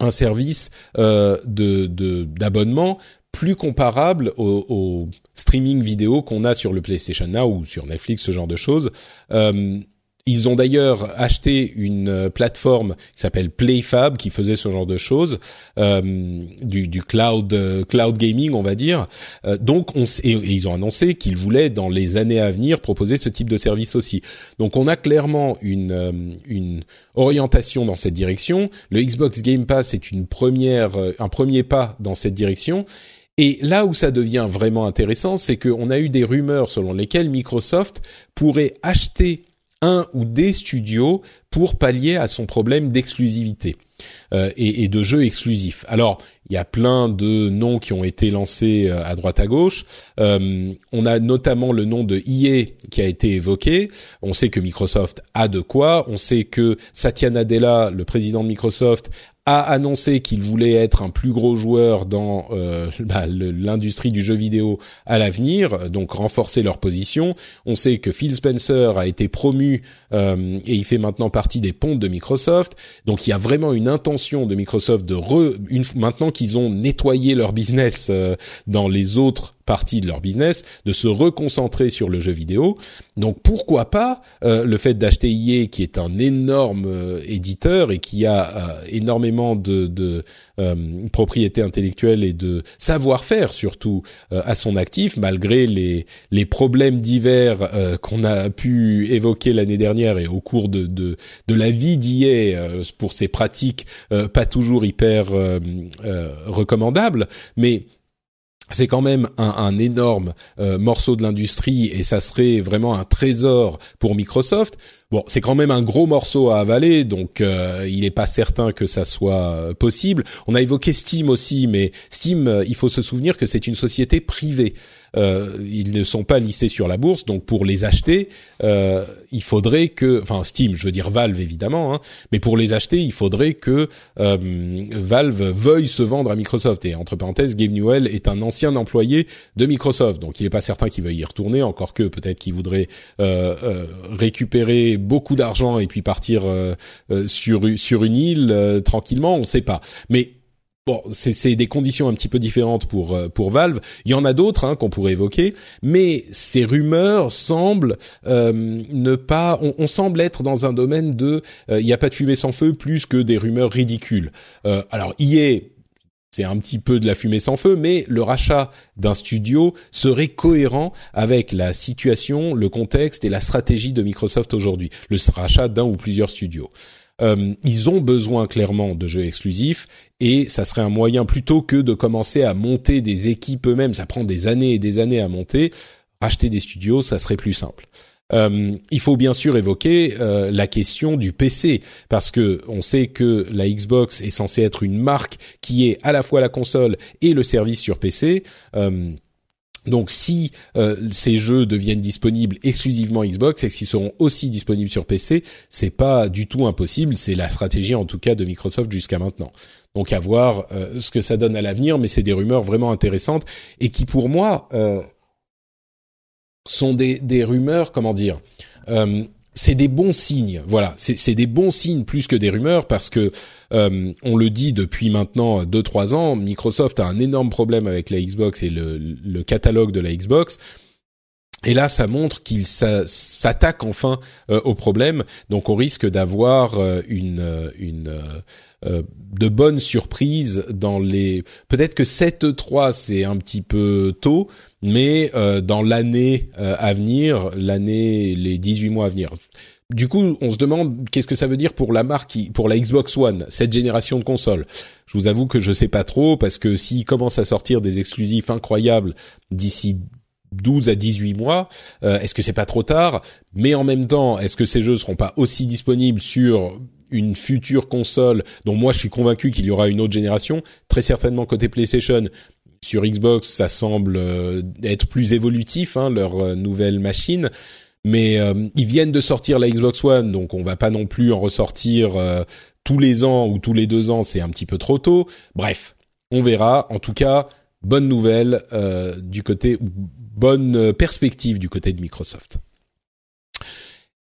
un service euh, de d'abonnement plus comparable au, au streaming vidéo qu'on a sur le PlayStation Now ou sur Netflix, ce genre de choses. Euh, ils ont d'ailleurs acheté une euh, plateforme qui s'appelle PlayFab qui faisait ce genre de choses, euh, du, cloud euh, cloud gaming on va dire. Donc on et, ils ont annoncé qu'ils voulaient dans les années à venir proposer ce type de service aussi. Donc on a clairement une une orientation dans cette direction. Le Xbox Game Pass est une première un premier pas dans cette direction. Et là où ça devient vraiment intéressant, c'est qu'on a eu des rumeurs selon lesquelles Microsoft pourrait acheter un ou des studios pour pallier à son problème d'exclusivité euh, et, et, de jeux exclusifs. Alors, il y a plein de noms qui ont été lancés euh, à droite à gauche. Euh, on a notamment le nom de EA qui a été évoqué. On sait que Microsoft a de quoi. On sait que Satya Nadella, le président de Microsoft, a annoncé qu'il voulait être un plus gros joueur dans euh, bah, l'industrie du jeu vidéo à l'avenir, donc renforcer leur position. On sait que Phil Spencer a été promu euh, et il fait maintenant partie des pontes de Microsoft. Donc il y a vraiment une intention de Microsoft de re, une, maintenant qu'ils ont nettoyé leur business euh, dans les autres partie de leur business, de se reconcentrer sur le jeu vidéo. Donc pourquoi pas euh, le fait d'acheter EA qui est un énorme euh, éditeur et qui a euh, énormément de, de euh, propriété intellectuelle et de savoir-faire surtout euh, à son actif malgré les, les problèmes divers qu'on a pu évoquer l'année dernière et au cours de, de, de la vie d'IA pour ses pratiques pas toujours hyper recommandables. Mais c'est quand même un, énorme euh, morceau de l'industrie et ça serait vraiment un trésor pour Microsoft. Bon, c'est quand même un gros morceau à avaler, donc euh, il n'est pas certain que ça soit euh, possible. On a évoqué Steam aussi, mais Steam, il faut se souvenir que c'est une société privée euh, ils ne sont pas lissés sur la bourse, donc pour les acheter, euh, il faudrait que, enfin Steam, je veux dire Valve évidemment, hein, mais pour les acheter, il faudrait que euh, Valve veuille se vendre à Microsoft. Et entre parenthèses, Gabe Newell est un ancien employé de Microsoft, donc il n'est pas certain qu'il veuille y retourner, encore que peut-être qu'il voudrait euh, euh, récupérer beaucoup d'argent et puis partir euh, sur sur une île tranquillement, on ne sait pas. Mais Bon, c'est des conditions un petit peu différentes pour euh, pour Valve. Il y en a d'autres hein, qu'on pourrait évoquer, mais ces rumeurs semblent euh, ne pas. On, on, semble être dans un domaine de euh, il n'y a pas de fumée sans feu plus que des rumeurs ridicules. Euh, alors, EA, c'est un petit peu de la fumée sans feu, mais le rachat d'un studio serait cohérent avec la situation, le contexte et la stratégie de Microsoft aujourd'hui. Le rachat d'un ou plusieurs studios. Euh, ils ont besoin clairement de jeux exclusifs et ça serait un moyen plutôt que de commencer à monter des équipes eux-mêmes. Ça prend des années et des années à monter. Acheter des studios, ça serait plus simple. Euh, il faut bien sûr évoquer euh, la question du PC parce que on sait que la Xbox est censée être une marque qui est à la fois la console et le service sur PC. Euh, donc si euh, ces jeux deviennent disponibles exclusivement Xbox et qu'ils seront aussi disponibles sur PC, c'est pas du tout impossible, c'est la stratégie en tout cas de Microsoft jusqu'à maintenant. Donc à voir euh, ce que ça donne à l'avenir, mais c'est des rumeurs vraiment intéressantes et qui pour moi euh, sont des, rumeurs, comment dire, euh, c'est des bons signes. Voilà, c'est des bons signes plus que des rumeurs parce que euh, on le dit depuis maintenant deux trois ans. Microsoft a un énorme problème avec la Xbox et le, catalogue de la Xbox. Et là, ça montre qu'il s'attaque enfin euh, au problème. Donc, on risque d'avoir euh, une, de bonnes surprises dans les. Peut-être que 7 3 c'est un petit peu tôt, mais euh, dans l'année euh, à venir, l'année, les 18 mois à venir. Du coup, on se demande qu'est-ce que ça veut dire pour la marque, pour la Xbox One, cette génération de consoles? Je vous avoue que je sais pas trop parce que s'ils commencent à sortir des exclusifs incroyables d'ici 12 à 18 mois, euh, est-ce que c'est pas trop tard? Mais en même temps, est-ce que ces jeux seront pas aussi disponibles sur une future console dont moi je suis convaincu qu'il y aura une autre génération, très certainement côté PlayStation. Sur Xbox, ça semble euh, être plus évolutif, hein, leur euh, nouvelle machine. Mais euh, ils viennent de sortir la Xbox One, donc on va pas non plus en ressortir tous les ans ou tous les deux ans, c'est un petit peu trop tôt. Bref, on verra. En tout cas, bonne nouvelle du côté, bonne perspective du côté de Microsoft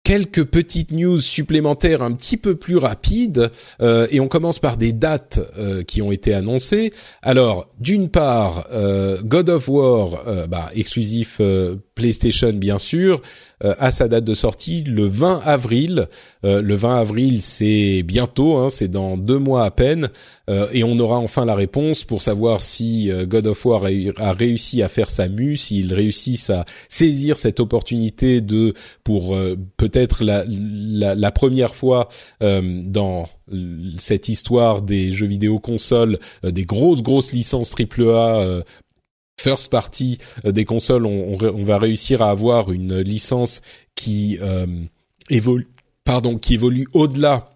quelques petites news supplémentaires un petit peu plus rapides euh, et on commence par des dates euh, qui ont été annoncées. Alors, d'une part, euh, God of War, bah, exclusif PlayStation bien sûr, euh, à sa date de sortie le 20 avril. Euh, le 20 avril, c'est bientôt, hein, c'est dans deux mois à peine, euh, et on aura enfin la réponse pour savoir si God of War a, réussi à faire sa mue, s'il réussissent à saisir cette opportunité de, pour peut-être la, la, la, première fois dans cette histoire des jeux vidéo consoles, des grosses grosses licences AAA first party euh, des consoles, on, va réussir à avoir une licence qui euh, évolue, pardon, qui évolue au-delà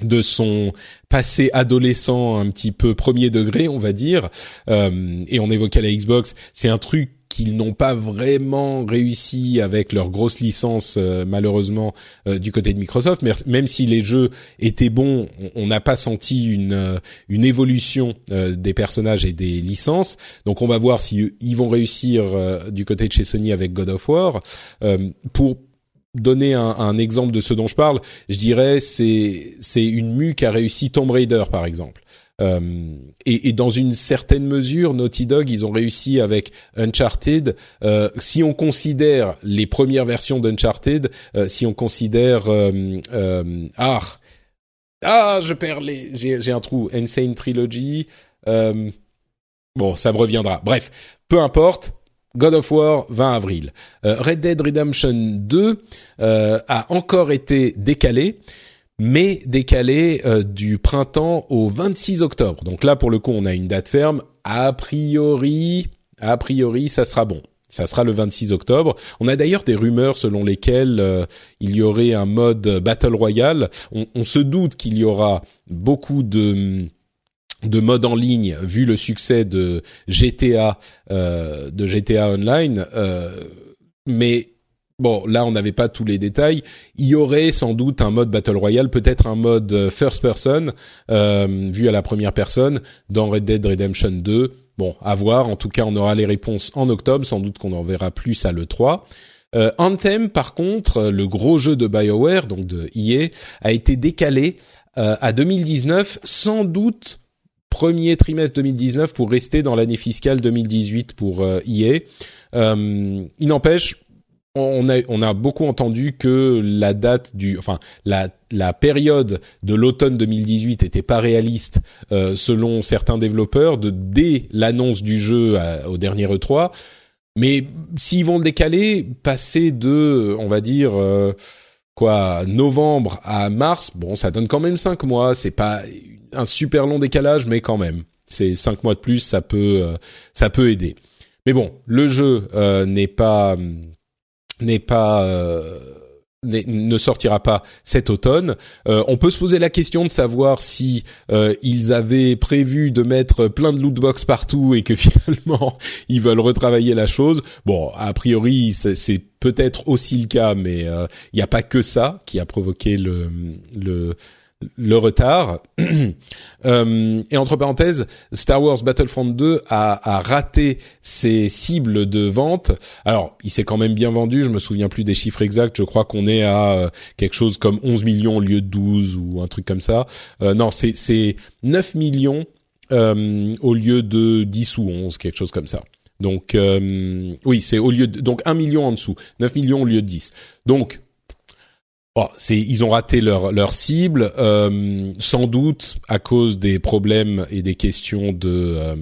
de son passé adolescent un petit peu premier degré, on va dire. Euh, et on évoquait la Xbox, c'est un truc qu'ils n'ont pas vraiment réussi avec leur grosse licence euh, malheureusement euh, du côté de Microsoft. Mais même si les jeux étaient bons, on n'a pas senti une euh, une évolution des personnages et des licences. Donc on va voir si ils vont réussir du côté de chez Sony avec God of War. pour donner un, un, exemple de ce dont je parle, je dirais c'est c'est une mue qui a réussi Tomb Raider par exemple. Euh, et, et, dans une certaine mesure, Naughty Dog, ils ont réussi avec Uncharted. Euh, si on considère les premières versions d'Uncharted, euh, si on considère euh, euh, ah ah je perds les j'ai un trou Insane Trilogy. bon, ça me reviendra. Bref, peu importe. God of War 20 avril. Red Dead Redemption 2 a encore été décalé mais décalé euh, du printemps au 26 octobre. Donc là, pour le coup, on a une date ferme. A priori, a priori, ça sera bon. Ça sera le 26 octobre. On a d'ailleurs des rumeurs selon lesquelles euh, il y aurait un mode Battle Royale. On, se doute qu'il y aura beaucoup de de modes en ligne vu le succès de GTA euh, de GTA Online mais Bon, là, on n'avait pas tous les détails. Il y aurait sans doute un mode Battle Royale, peut-être un mode euh, First Person, euh, vu à la première personne, dans Red Dead Redemption 2. Bon, à voir. En tout cas, on aura les réponses en octobre. Sans doute qu'on en verra plus à l'E3. Euh, Anthem, par contre, le gros jeu de BioWare, donc de EA, a été décalé euh, à 2019, sans doute premier trimestre 2019 pour rester dans l'année fiscale 2018 pour EA. il n'empêche, on a, on a beaucoup entendu que la date du, enfin la, la période de l'automne 2018 était pas réaliste euh, selon certains développeurs de dès l'annonce du jeu au dernier E3. Mais s'ils vont le décaler, passer de, on va dire euh, quoi, novembre à mars, bon, ça donne quand même cinq mois. C'est pas un super long décalage, mais quand même, c'est cinq mois de plus, ça peut, euh, ça peut aider. Mais bon, le jeu n'est pas n'est pas euh, ne sortira pas cet automne. Euh, on peut se poser la question de savoir si euh, ils avaient prévu de mettre plein de lootbox partout et que finalement ils veulent retravailler la chose. Bon, a priori c'est peut-être aussi le cas, mais il n'y a pas que ça qui a provoqué le, le le retard. euh, et entre parenthèses, Star Wars Battlefront 2 a, raté ses cibles de vente. Alors, il s'est quand même bien vendu, je me souviens plus des chiffres exacts, je crois qu'on est à euh, quelque chose comme 11 millions au lieu de 12 ou un truc comme ça. Euh, non, c'est 9 millions euh, au lieu de 10 ou 11, quelque chose comme ça. Donc oui, c'est au lieu de donc 1 million en dessous, 9 millions au lieu de 10. Donc Bon, c'est ils ont raté leur leur cible, euh, sans doute à cause des problèmes et des questions de euh,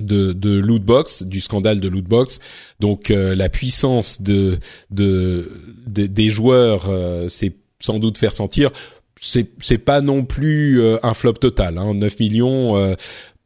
de, de lootbox, du scandale de lootbox. Donc euh, la puissance de, de, des joueurs, c'est sans doute faire sentir. C'est c'est pas non plus un flop total. Hein, 9 millions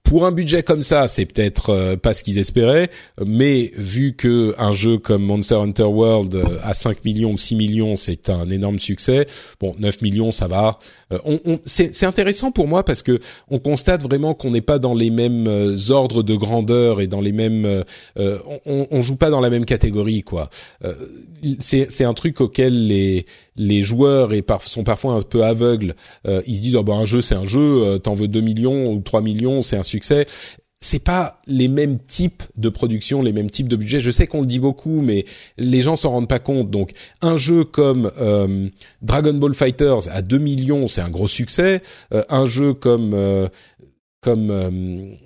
pour un budget comme ça, c'est peut-être euh, pas ce qu'ils espéraient, mais vu que un jeu comme Monster Hunter World euh, à 5 millions ou 6 millions, c'est un énorme succès. Bon, 9 millions, ça va. Euh, c'est intéressant pour moi parce que on constate vraiment qu'on n'est pas dans les mêmes ordres de grandeur et dans les mêmes. on, on joue pas dans la même catégorie, quoi. c'est un truc auquel les les joueurs sont parfois un peu aveugles. ils se disent oh, bah un jeu c'est un jeu, t'en veux 2 millions ou 3 millions, c'est un succès c'est pas les mêmes types de production, les mêmes types de budget. Je sais qu'on le dit beaucoup, mais les gens s'en rendent pas compte. Donc, un jeu comme euh, Dragon Ball Fighters à 2 millions, c'est un gros succès. Euh, un jeu comme euh, comme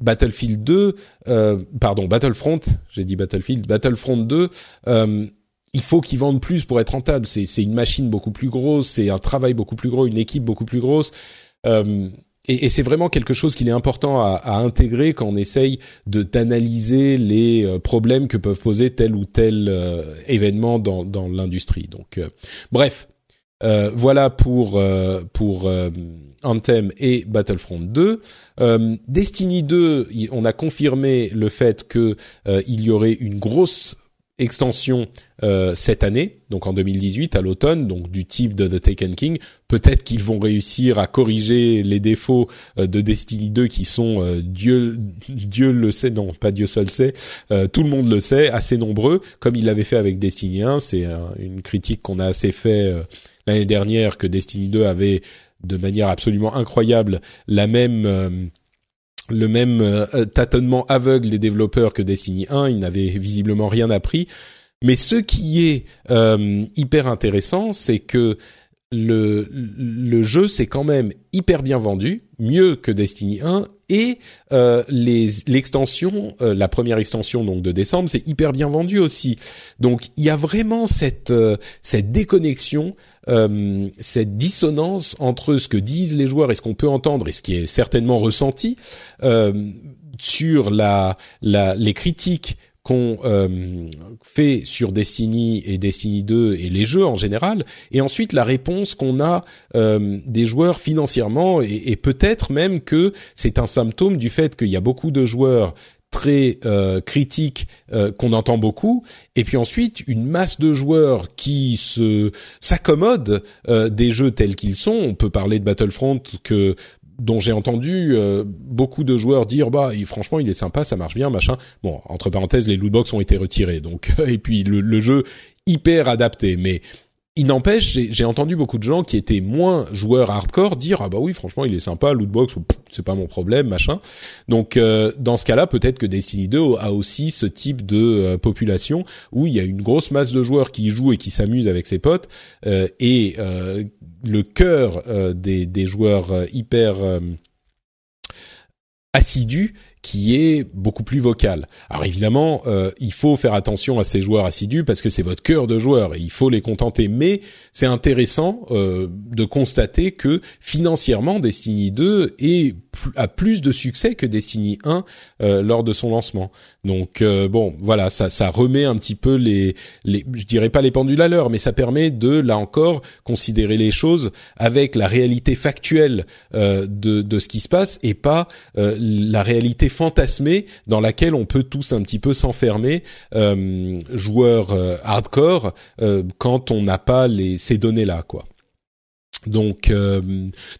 Battlefield 2, pardon, Battlefront, j'ai dit Battlefield, Battlefront 2. Il faut qu'ils vendent plus pour être rentable. C'est une machine beaucoup plus grosse, c'est un travail beaucoup plus gros, une équipe beaucoup plus grosse. Euh, et, et c'est vraiment quelque chose qu'il est important à, à, intégrer quand on essaye de d'analyser les euh, problèmes que peuvent poser tel ou tel euh, événement dans, dans l'industrie. Donc, euh, bref, voilà pour pour Anthem et Battlefront 2. Destiny 2, on a confirmé le fait que il y aurait une grosse extension euh, cette année, donc en 2018 à l'automne, donc du type de The Taken King. Peut-être qu'ils vont réussir à corriger les défauts euh, de Destiny 2 qui sont euh, Dieu Dieu le sait, non pas Dieu seul sait, tout le monde le sait, assez nombreux, comme il l'avait fait avec Destiny 1. C'est une critique qu'on a assez fait l'année dernière que Destiny 2 avait de manière absolument incroyable la même le même euh, tâtonnement aveugle des développeurs que Destiny 1, ils n'avaient visiblement rien appris. Mais ce qui est euh, hyper intéressant, c'est que le, le jeu s'est quand même hyper bien vendu, mieux que Destiny 1, et euh, l'extension, euh, la première extension donc de décembre, c'est hyper bien vendu aussi. Donc il y a vraiment cette cette déconnexion euh, cette dissonance entre ce que disent les joueurs et ce qu'on peut entendre et ce qui est certainement ressenti euh, sur la, la, les critiques qu'on euh, fait sur Destiny et Destiny 2 et les jeux en général, et ensuite la réponse qu'on a euh, des joueurs financièrement, et, peut-être même que c'est un symptôme du fait qu'il y a beaucoup de joueurs très euh, critique euh, qu'on entend beaucoup, et puis ensuite une masse de joueurs qui se s'accommodent des jeux tels qu'ils sont. On peut parler de Battlefront que dont j'ai entendu beaucoup de joueurs dire bah franchement il est sympa ça marche bien machin. Bon entre parenthèses les lootbox ont été retirés donc et puis le, le jeu hyper adapté. Mais il n'empêche, j'ai entendu beaucoup de gens qui étaient moins joueurs hardcore dire ah bah oui franchement il est sympa lootbox c'est pas mon problème machin. Donc euh, dans ce cas-là peut-être que Destiny 2 a aussi ce type de euh, population où il y a une grosse masse de joueurs qui jouent et qui s'amusent avec ses potes euh, et le cœur des, des joueurs hyper assidus qui est beaucoup plus vocal. Alors évidemment, euh, il faut faire attention à ces joueurs assidus parce que c'est votre cœur de joueur et il faut les contenter. Mais c'est intéressant euh, de constater que financièrement, Destiny 2 est a plus de succès que Destiny 1 euh, lors de son lancement. Donc euh, bon, voilà, ça, ça remet un petit peu les, les, je dirais pas les pendules à l'heure, mais ça permet de là encore considérer les choses avec la réalité factuelle euh, de, de ce qui se passe et pas la réalité fantasmée dans laquelle on peut tous un petit peu s'enfermer, joueurs hardcore, quand on n'a pas les ces données là, quoi. Donc, euh,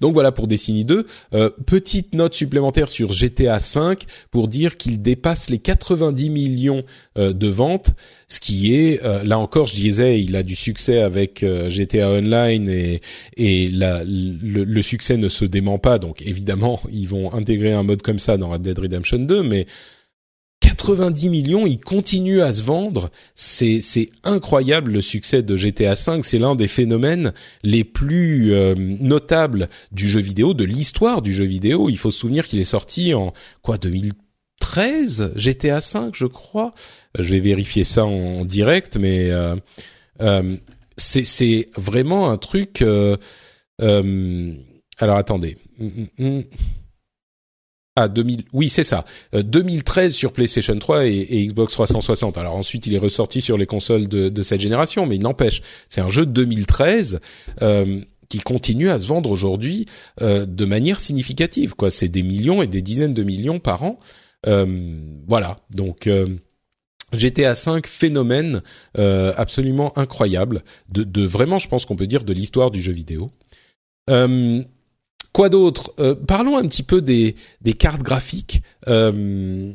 donc voilà pour Destiny 2. Euh, petite note supplémentaire sur GTA 5 pour dire qu'il dépasse les 90 millions euh, de ventes, ce qui est là encore, je disais, il a du succès avec GTA Online et, et le, le, succès ne se dément pas. Donc évidemment, ils vont intégrer un mode comme ça dans Red Dead Redemption 2, mais 90 millions, il continue à se vendre. C'est incroyable le succès de GTA V. C'est l'un des phénomènes les plus euh, notables du jeu vidéo, de l'histoire du jeu vidéo. Il faut se souvenir qu'il est sorti en quoi 2013 GTA V, je crois. Je vais vérifier ça en, direct, mais euh, euh, c'est c'est vraiment un truc. alors attendez. Hum, hum, hum. Ah, 2000, oui, c'est ça. 2013 euh, sur PlayStation 3 et, Xbox 360. Alors ensuite, il est ressorti sur les consoles de, cette génération, mais il n'empêche, c'est un jeu de 2013 euh, qui continue à se vendre aujourd'hui euh, de manière significative. Quoi, c'est des millions et des dizaines de millions par an. voilà, donc. GTA 5 phénomène absolument incroyable de, de, vraiment je pense qu'on peut dire de l'histoire du jeu vidéo. Quoi d'autre? Euh, Parlons un petit peu des, cartes graphiques, euh,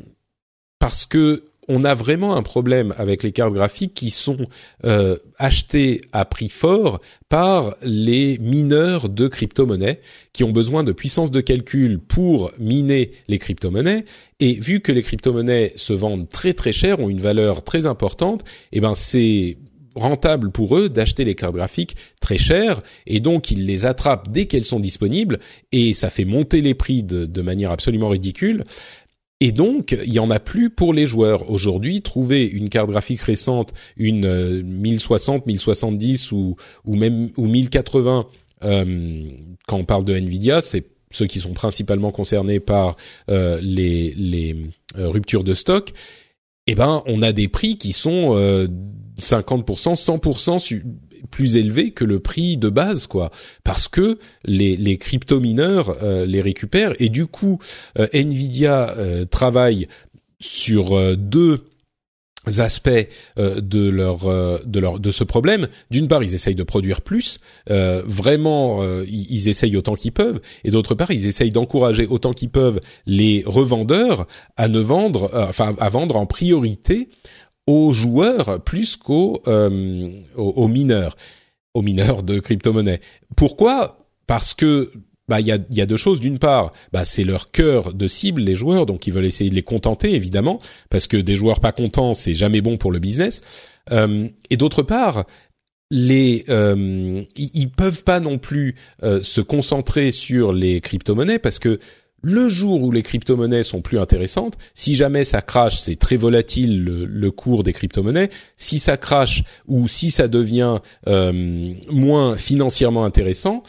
parce que on a vraiment un problème avec les cartes graphiques qui sont euh, achetées à prix fort par les mineurs de crypto-monnaies qui ont besoin de puissance de calcul pour miner les crypto-monnaies. Et vu que les crypto-monnaies se vendent très très cher, ont une valeur très importante, eh ben c'est rentable pour eux d'acheter les cartes graphiques très chères et donc ils les attrapent dès qu'elles sont disponibles et ça fait monter les prix de, de manière absolument ridicule. Et donc, il y en a plus pour les joueurs. Aujourd'hui, trouver une carte graphique récente, une 1060, 1070 ou, ou même ou 1080, euh, quand on parle de Nvidia, c'est ceux qui sont principalement concernés par euh, les, les euh, ruptures de stock. Eh ben, on a des prix qui sont 50%, 100% plus élevé que le prix de base, quoi, parce que les, les crypto-mineurs euh, les récupèrent. Et du coup, euh, Nvidia euh, travaille sur deux aspects de leur de leur de ce problème. D'une part, ils essayent de produire plus, vraiment, ils, ils, essayent autant qu'ils peuvent, et d'autre part, ils essayent d'encourager autant qu'ils peuvent les revendeurs à ne vendre, enfin à vendre en priorité aux joueurs plus qu'aux euh, aux, mineurs, aux mineurs de crypto-monnaie. Pourquoi? Parce que bah il y a, y a deux choses. D'une part, bah c'est leur cœur de cible, les joueurs, donc ils veulent essayer de les contenter évidemment, parce que des joueurs pas contents, c'est jamais bon pour le business. Euh, et d'autre part, les euh, ils, peuvent pas non plus euh, se concentrer sur les crypto-monnaies parce que le jour où les crypto-monnaies sont plus intéressantes, si jamais ça crache, c'est très volatile le, cours des crypto-monnaies. Si ça crache ou si ça devient euh, moins financièrement intéressant,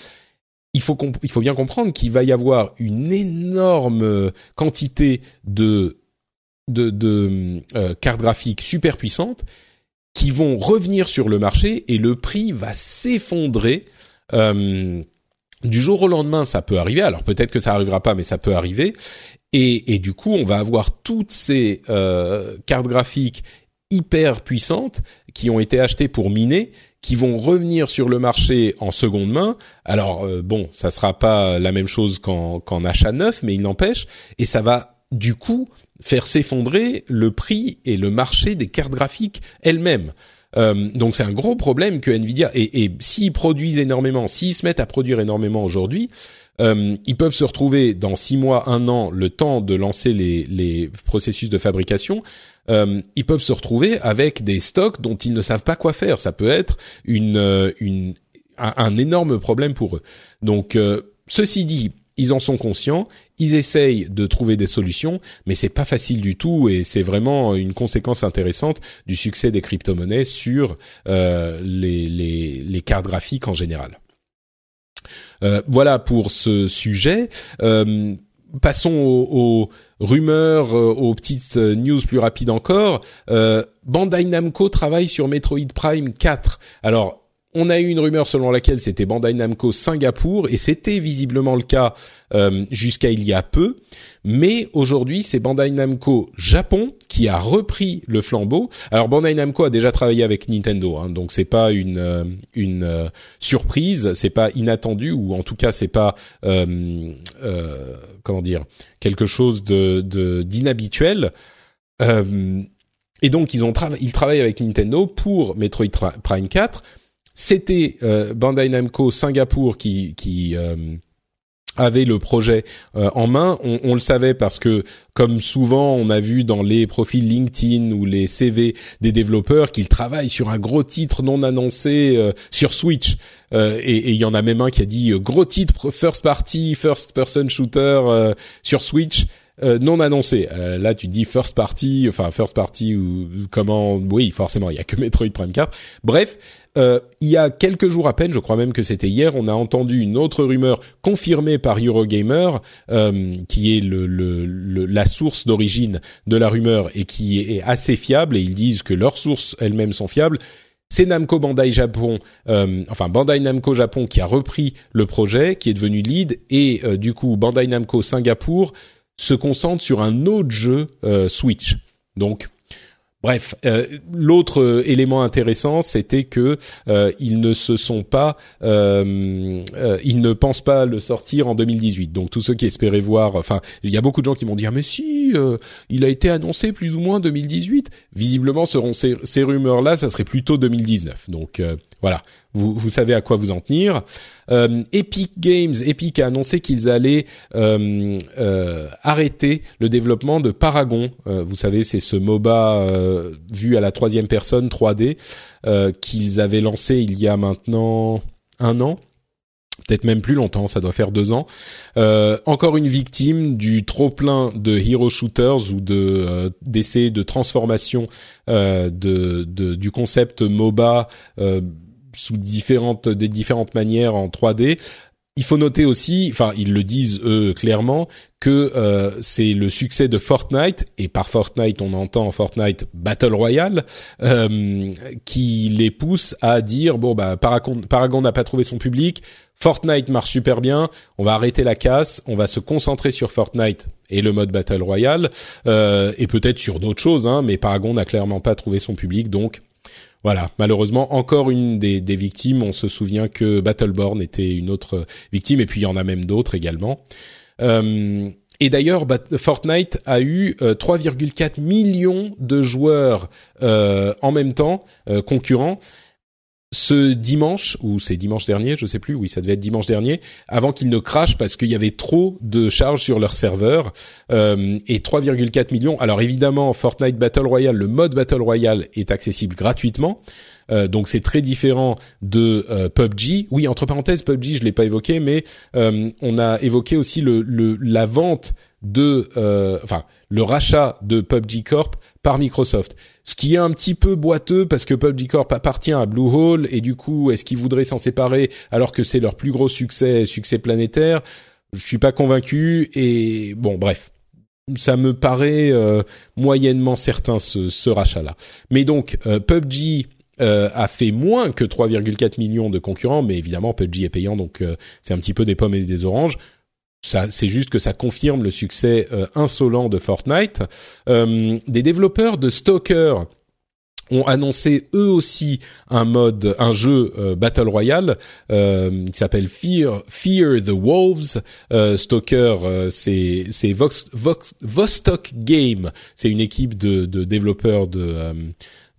il faut, il faut bien comprendre qu'il va y avoir une énorme quantité de de, de euh, cartes graphiques super puissantes qui vont revenir sur le marché et le prix va s'effondrer. Euh, du jour au lendemain, ça peut arriver. Alors peut-être que ça arrivera pas, mais ça peut arriver. Et, du coup, on va avoir toutes ces euh, cartes graphiques hyper puissantes qui ont été achetées pour miner, qui vont revenir sur le marché en seconde main. Alors euh, bon, ça sera pas la même chose qu'en achat neuf, mais il n'empêche. Et ça va du coup faire s'effondrer le prix et le marché des cartes graphiques elles-mêmes. Euh, donc c'est un gros problème que Nvidia et, et s'ils produisent énormément, s'ils se mettent à produire énormément aujourd'hui, euh, ils peuvent se retrouver dans six mois, un an, le temps de lancer les, processus de fabrication. Euh, ils peuvent se retrouver avec des stocks dont ils ne savent pas quoi faire. Ça peut être une, un, énorme problème pour eux. Donc ceci dit, ils en sont conscients, ils essayent de trouver des solutions, mais c'est pas facile du tout et c'est vraiment une conséquence intéressante du succès des crypto-monnaies sur euh, les, les, les, cartes graphiques en général. Euh, voilà pour ce sujet. Euh, passons aux, rumeurs, euh, aux petites euh, news plus rapides encore. Euh, Bandai Namco travaille sur Metroid Prime 4. Alors on a eu une rumeur selon laquelle c'était Bandai Namco Singapour et c'était visiblement le cas euh, jusqu'à il y a peu. Mais aujourd'hui, c'est Bandai Namco Japon qui a repris le flambeau. Alors Bandai Namco a déjà travaillé avec Nintendo, hein, donc c'est pas une euh, une euh, surprise, c'est pas inattendu ou en tout cas c'est pas comment dire quelque chose de d'inhabituel. et donc ils ont ils travaillent avec Nintendo pour Metroid Prime 4 c'était euh, Bandai Namco Singapour qui, qui euh, avait le projet euh, en main. On, le savait parce que, comme souvent, on a vu dans les profils LinkedIn ou les CV des développeurs qu'ils travaillent sur un gros titre non annoncé sur Switch. et il y en a même un qui a dit gros titre first party, first person shooter sur Switch. non annoncé. là, tu dis first party, enfin first party ou comment Oui, forcément, il y a que Metroid Prime 4. Bref, euh, il y a quelques jours à peine, je crois même que c'était hier, on a entendu une autre rumeur confirmée par Eurogamer, euh, qui est le, le, la source d'origine de la rumeur et qui est assez fiable, et ils disent que leurs sources elles-mêmes sont fiables. C'est Namco Bandai Japon, euh, enfin Bandai Namco Japon qui a repris le projet, qui est devenu lead, et euh, du coup Bandai Namco Singapour se concentre sur un autre jeu euh, Switch. Donc Bref, euh, l'autre euh, élément intéressant, c'était que euh, ils ne se sont pas, ils ne pensent pas le sortir en 2018. Donc tous ceux qui espéraient voir, enfin, il y a beaucoup de gens qui m'ont dit ah mais si, il a été annoncé plus ou moins 2018. Visiblement, seront ces, ces rumeurs-là, ça serait plutôt 2019. Donc voilà, vous, vous savez à quoi vous en tenir. Euh, Epic Games, Epic a annoncé qu'ils allaient euh, euh, arrêter le développement de Paragon. vous savez, c'est ce MOBA vu à la troisième personne 3D qu'ils avaient lancé il y a maintenant un an peut-être même plus longtemps, ça doit faire deux ans. encore une victime du trop plein de hero shooters ou de d'essais de transformation de, de, du concept MOBA sous différentes des différentes manières en 3D. Il faut noter aussi, enfin ils le disent eux clairement, que euh, c'est le succès de Fortnite et par Fortnite on entend Fortnite Battle Royale euh, qui les pousse à dire bon bah Paragon n'a pas trouvé son public, Fortnite marche super bien, on va arrêter la casse, on va se concentrer sur Fortnite et le mode Battle Royale euh, et peut-être sur d'autres choses, hein, mais Paragon n'a clairement pas trouvé son public donc voilà, malheureusement, encore une des, victimes. On se souvient que Battleborn était une autre victime, et puis il y en a même d'autres également. Euh, et d'ailleurs, Fortnite a eu 3,4 euh, millions de joueurs euh, en même temps, concurrents, ce dimanche ou c'est dimanche dernier, je sais plus, oui, ça devait être dimanche dernier, avant qu'ils ne crachent parce qu'il y avait trop de charges sur leur serveur euh, et 3,4 millions. Alors évidemment, Fortnite Battle Royale, le mode Battle Royale est accessible gratuitement. Euh, donc c'est très différent de euh, PUBG. Oui, entre parenthèses, PUBG, je l'ai pas évoqué, mais euh, on a évoqué aussi le, le la vente de, enfin, le rachat de PUBG Corp par Microsoft. Ce qui est un petit peu boiteux parce que PUBG Corp appartient à Bluehole et du coup, est-ce qu'ils voudraient s'en séparer alors que c'est leur plus gros succès, succès planétaire? Je suis pas convaincu et bon, bref. Ça me paraît euh, moyennement certain ce, ce rachat-là. Mais donc euh, PUBG euh, a fait moins que 3,4 millions de concurrents, mais évidemment PUBG est payant, donc c'est un petit peu des pommes et des oranges ça, c'est juste que ça confirme le succès euh, insolent de Fortnite. Euh, des développeurs de Stalker ont annoncé eux aussi un mode, un jeu euh, battle royale qui s'appelle Fear, Fear the Wolves. Stalker, c'est c'est Vox, Vox, Vostok Game, c'est une équipe de, de développeurs de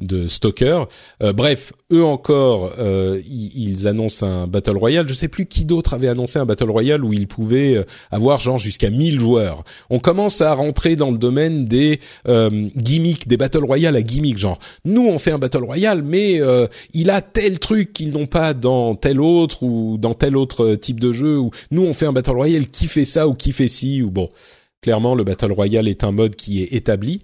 de Stalker. Euh, bref, eux encore, euh, ils, annoncent un Battle Royale. Je sais plus qui d'autre avait annoncé un Battle Royale où ils pouvaient euh, avoir genre jusqu'à 1000 joueurs. On commence à rentrer dans le domaine des gimmicks, des Battle Royale à gimmicks. Genre, nous on fait un Battle Royale, mais il a tel truc qu'ils n'ont pas dans tel autre ou dans tel autre type de jeu. Ou nous on fait un Battle Royale qui fait ça ou qui fait ci ou bon. Clairement, le Battle Royale est un mode qui est établi.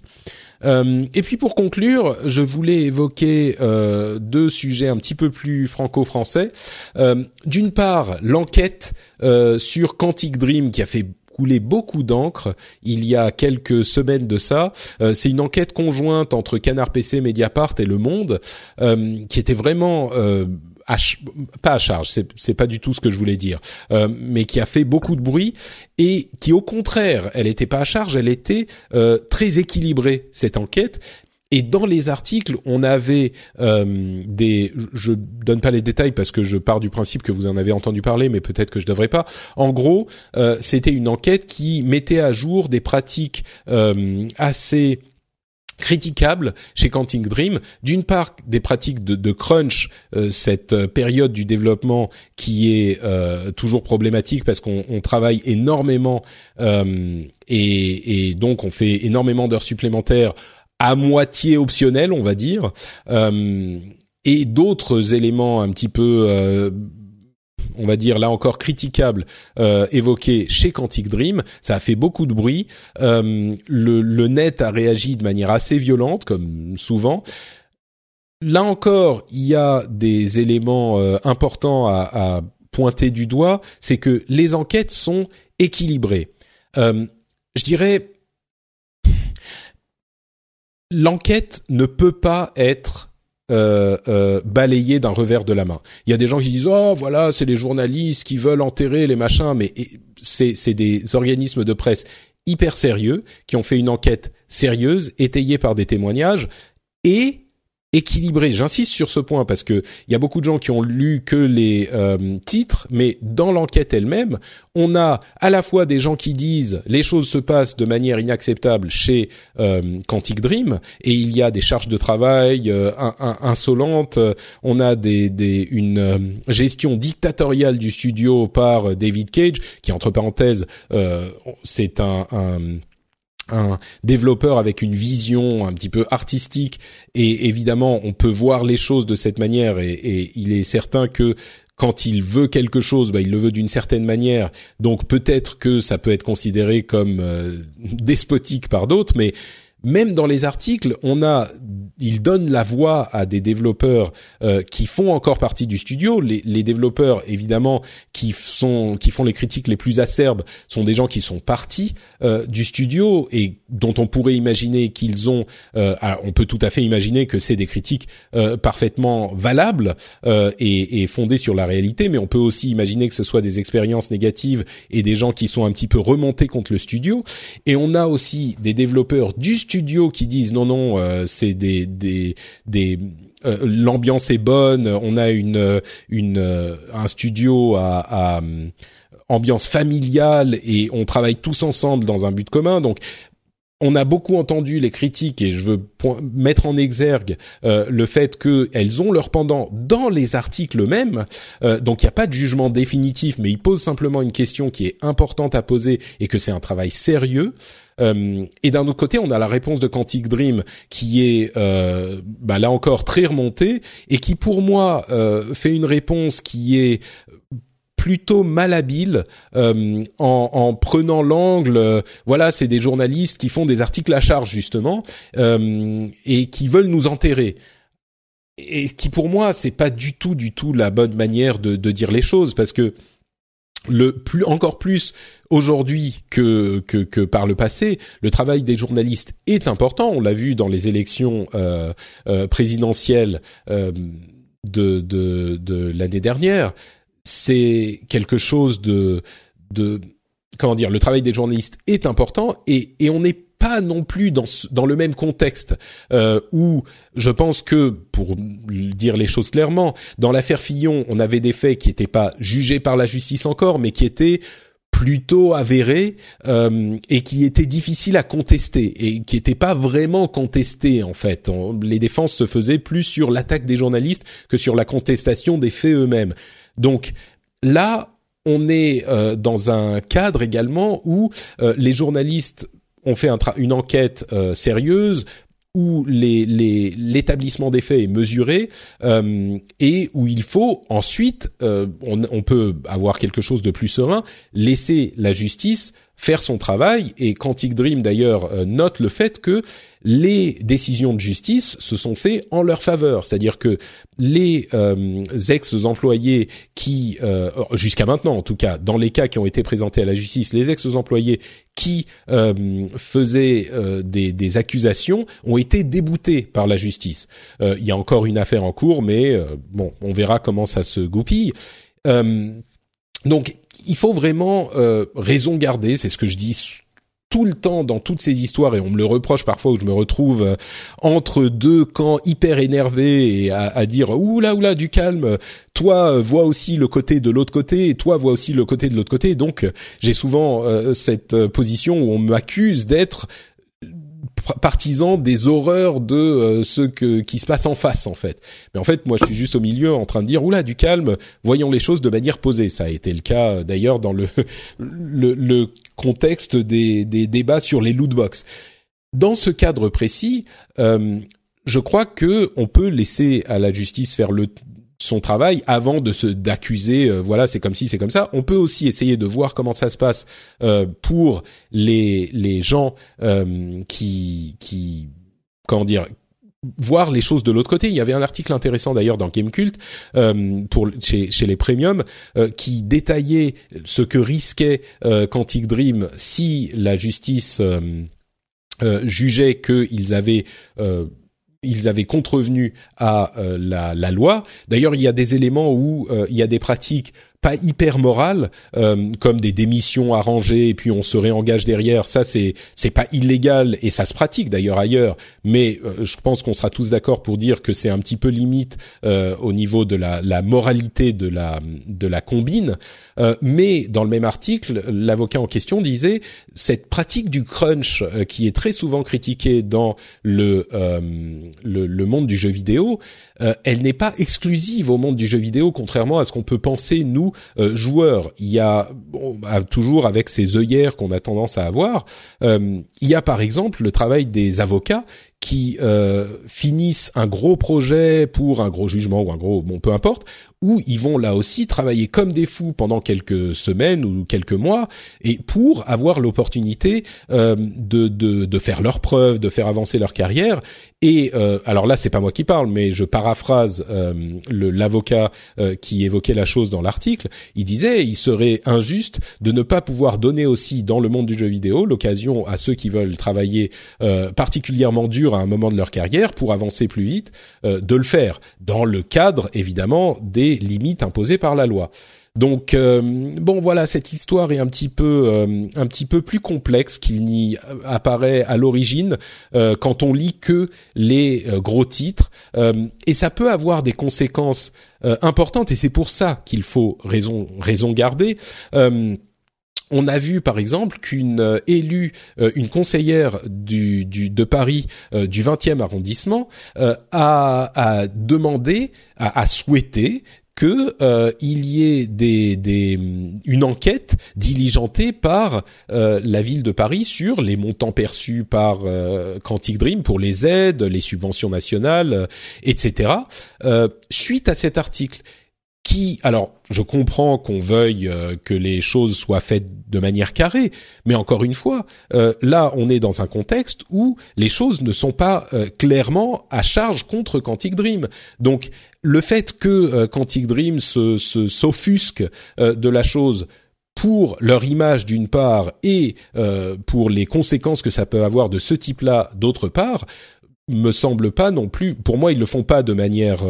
Euh, et puis pour conclure, je voulais évoquer euh, deux sujets un petit peu plus franco-français. Euh, d'une part, l'enquête sur Quantic Dream qui a fait couler beaucoup d'encre il y a quelques semaines de ça. c'est une enquête conjointe entre Canard PC, Mediapart et Le Monde qui était vraiment pas à charge, c'est pas du tout ce que je voulais dire, euh, mais qui a fait beaucoup de bruit et qui au contraire, elle était pas à charge, elle était euh, très équilibrée cette enquête. Et dans les articles, on avait euh, des, je donne pas les détails parce que je pars du principe que vous en avez entendu parler, mais peut-être que je devrais pas. En gros, c'était une enquête qui mettait à jour des pratiques assez critiquable chez Quantic Dream. D'une part, des pratiques de, crunch, euh, cette euh, période du développement qui est euh, toujours problématique parce qu'on travaille énormément et, et, donc on fait énormément d'heures supplémentaires à moitié optionnelles, on va dire. et d'autres éléments un petit peu on va dire là encore critiquable euh, évoqué chez Quantic Dream. Ça a fait beaucoup de bruit. Euh, le, net a réagi de manière assez violente, comme souvent. Là encore, il y a des éléments euh, importants à, à, pointer du doigt. C'est que les enquêtes sont équilibrées. je dirais, l'enquête ne peut pas être euh, euh, balayé d'un revers de la main. Il y a des gens qui disent oh voilà c'est les journalistes qui veulent enterrer les machins, mais c'est c'est des organismes de presse hyper sérieux qui ont fait une enquête sérieuse étayée par des témoignages et équilibré. J'insiste sur ce point parce que il y a beaucoup de gens qui ont lu que les euh, titres, mais dans l'enquête elle-même, on a à la fois des gens qui disent les choses se passent de manière inacceptable chez euh, Quantic Dream et il y a des charges de travail euh, insolentes. On a des, des une euh, gestion dictatoriale du studio par David Cage, qui entre parenthèses, c'est un, un un développeur avec une vision un petit peu artistique. Et évidemment on peut voir les choses de cette manière. Et, il est certain que quand il veut quelque chose, bah, il le veut d'une certaine manière. Donc peut-être que ça peut être considéré comme euh, despotique par d'autres, mais même dans les articles, on a, il donne la voix à des développeurs euh, qui font encore partie du studio. Les, les, développeurs, évidemment, qui sont, qui font les critiques les plus acerbes, sont des gens qui sont partis euh, du studio et dont on pourrait imaginer qu'ils ont. Euh, on peut tout à fait imaginer que c'est des critiques euh, parfaitement valables euh, et, et fondées sur la réalité, mais on peut aussi imaginer que ce soit des expériences négatives et des gens qui sont un petit peu remontés contre le studio. Et on a aussi des développeurs du studio qui disent non non euh, c'est des des des euh, l'ambiance est bonne, on a une une euh, un studio à, à ambiance familiale et on travaille tous ensemble dans un but commun. Donc on a beaucoup entendu les critiques et je veux mettre en exergue euh, le fait qu'elles ont leur pendant dans les articles mêmes. Euh, donc il n'y a pas de jugement définitif, mais ils posent simplement une question qui est importante à poser et que c'est un travail sérieux. Euh, et d'un autre côté, on a la réponse de Quantic Dream qui est euh, bah, là encore très remontée et qui pour moi euh, fait une réponse qui est plutôt malhabile euh, en, en, prenant l'angle. Euh, voilà, c'est des journalistes qui font des articles à charge justement euh, et qui veulent nous enterrer. Et qui pour moi c'est pas du tout du tout la bonne manière de, de dire les choses parce que le plus encore plus aujourd'hui que, que, que par le passé, le travail des journalistes est important. On l'a vu dans les élections euh, euh, présidentielles euh, de, de, de l'année dernière c'est quelque chose de, de comment dire, le travail des journalistes est important et, et on n'est pas non plus dans, dans le même contexte euh, où je pense que, pour dire les choses clairement, dans l'affaire Fillon, on avait des faits qui n'étaient pas jugés par la justice encore, mais qui étaient plutôt avérés euh, et qui étaient difficiles à contester et qui n'étaient pas vraiment contestés en fait. les défenses se faisaient plus sur l'attaque des journalistes que sur la contestation des faits eux-mêmes. Donc là, on est euh, dans un cadre également où euh, les journalistes ont fait une enquête euh, sérieuse où l'établissement des faits est mesuré et où il faut ensuite, on, on, peut avoir quelque chose de plus serein, laisser la justice faire son travail. Et Quantic Dream d'ailleurs euh, note le fait que les décisions de justice se sont faites en leur faveur, c'est-à-dire que les euh, ex-employés qui, euh, jusqu'à maintenant en tout cas, dans les cas qui ont été présentés à la justice, les ex-employés qui faisaient des, des, accusations ont été déboutés par la justice. il y a encore une affaire en cours, mais bon, on verra comment ça se goupille. donc il faut vraiment euh, raison garder, c'est ce que je dis tout le temps dans toutes ces histoires et on me le reproche parfois où je me retrouve euh, entre deux camps hyper énervés et à, dire oula oula du calme toi euh, vois aussi le côté de l'autre côté et toi vois aussi le côté de l'autre côté. Donc j'ai souvent cette position où on m'accuse d'être partisan des horreurs de euh, ce que, qui se passe en face en fait. Mais en fait, moi, je suis juste au milieu en train de dire oula du calme, voyons les choses de manière posée. Ça a été le cas euh, d'ailleurs dans le, le, le contexte des, des, débats sur les loot box. Dans ce cadre précis, euh, je crois que on peut laisser à la justice faire le son travail avant de se d'accuser euh, voilà c'est comme si c'est comme ça on peut aussi essayer de voir comment ça se passe euh, pour les les gens euh, qui qui comment dire voir les choses de l'autre côté. Il y avait un article intéressant d'ailleurs dans Gamecult euh, pour chez, chez les premiums euh, qui détaillait ce que risquait euh, Quantic Dream si la justice jugeait qu'ils avaient ils avaient contrevenu à euh, la, loi. D'ailleurs, il y a des éléments où euh, il y a des pratiques pas hyper moral, euh, comme des démissions arrangées et puis on se réengage derrière. Ça, c'est c'est pas illégal et ça se pratique d'ailleurs ailleurs. Mais euh, je pense qu'on sera tous d'accord pour dire que c'est un petit peu limite euh, au niveau de la, la, moralité de la de la combine. mais dans le même article, l'avocat en question disait cette pratique du crunch qui est très souvent critiquée dans le le, le, monde du jeu vidéo, elle n'est pas exclusive au monde du jeu vidéo, contrairement à ce qu'on peut penser nous euh, joueur, il y a bah, toujours avec ces œillères qu'on a tendance à avoir, euh, il y a par exemple le travail des avocats qui euh, finissent un gros projet pour un gros jugement ou un gros bon peu importe où ils vont là aussi travailler comme des fous pendant quelques semaines ou quelques mois et pour avoir l'opportunité euh, de, de, de faire leurs preuves, de faire avancer leur carrière. Et euh, alors là, c'est pas moi qui parle, mais je paraphrase euh, l'avocat euh, qui évoquait la chose dans l'article. Il disait, il serait injuste de ne pas pouvoir donner aussi dans le monde du jeu vidéo l'occasion à ceux qui veulent travailler euh, particulièrement dur à un moment de leur carrière pour avancer plus vite, de le faire dans le cadre évidemment des limites imposées par la loi. Donc euh, bon voilà cette histoire est un petit peu euh, un petit peu plus complexe qu'il n'y apparaît à l'origine euh, quand on lit que les gros titres et ça peut avoir des conséquences importantes et c'est pour ça qu'il faut raison raison garder on a vu par exemple qu'une élue, une conseillère du, de Paris du 20e arrondissement a, demandé, a, a souhaité que euh, il y ait des, une enquête diligentée par euh, la ville de Paris sur les montants perçus par euh, Quantic Dream pour les aides, les subventions nationales, etc. suite à cet article alors, je comprends qu'on veuille euh, que les choses soient faites de manière carrée, mais encore une fois, euh, là, on est dans un contexte où les choses ne sont pas euh, clairement à charge contre Quantic Dream. Donc, le fait que Quantic Dream se s'offusque de la chose pour leur image d'une part et pour les conséquences que ça peut avoir de ce type-là d'autre part, me semble pas non plus. Pour moi, ils le font pas de manière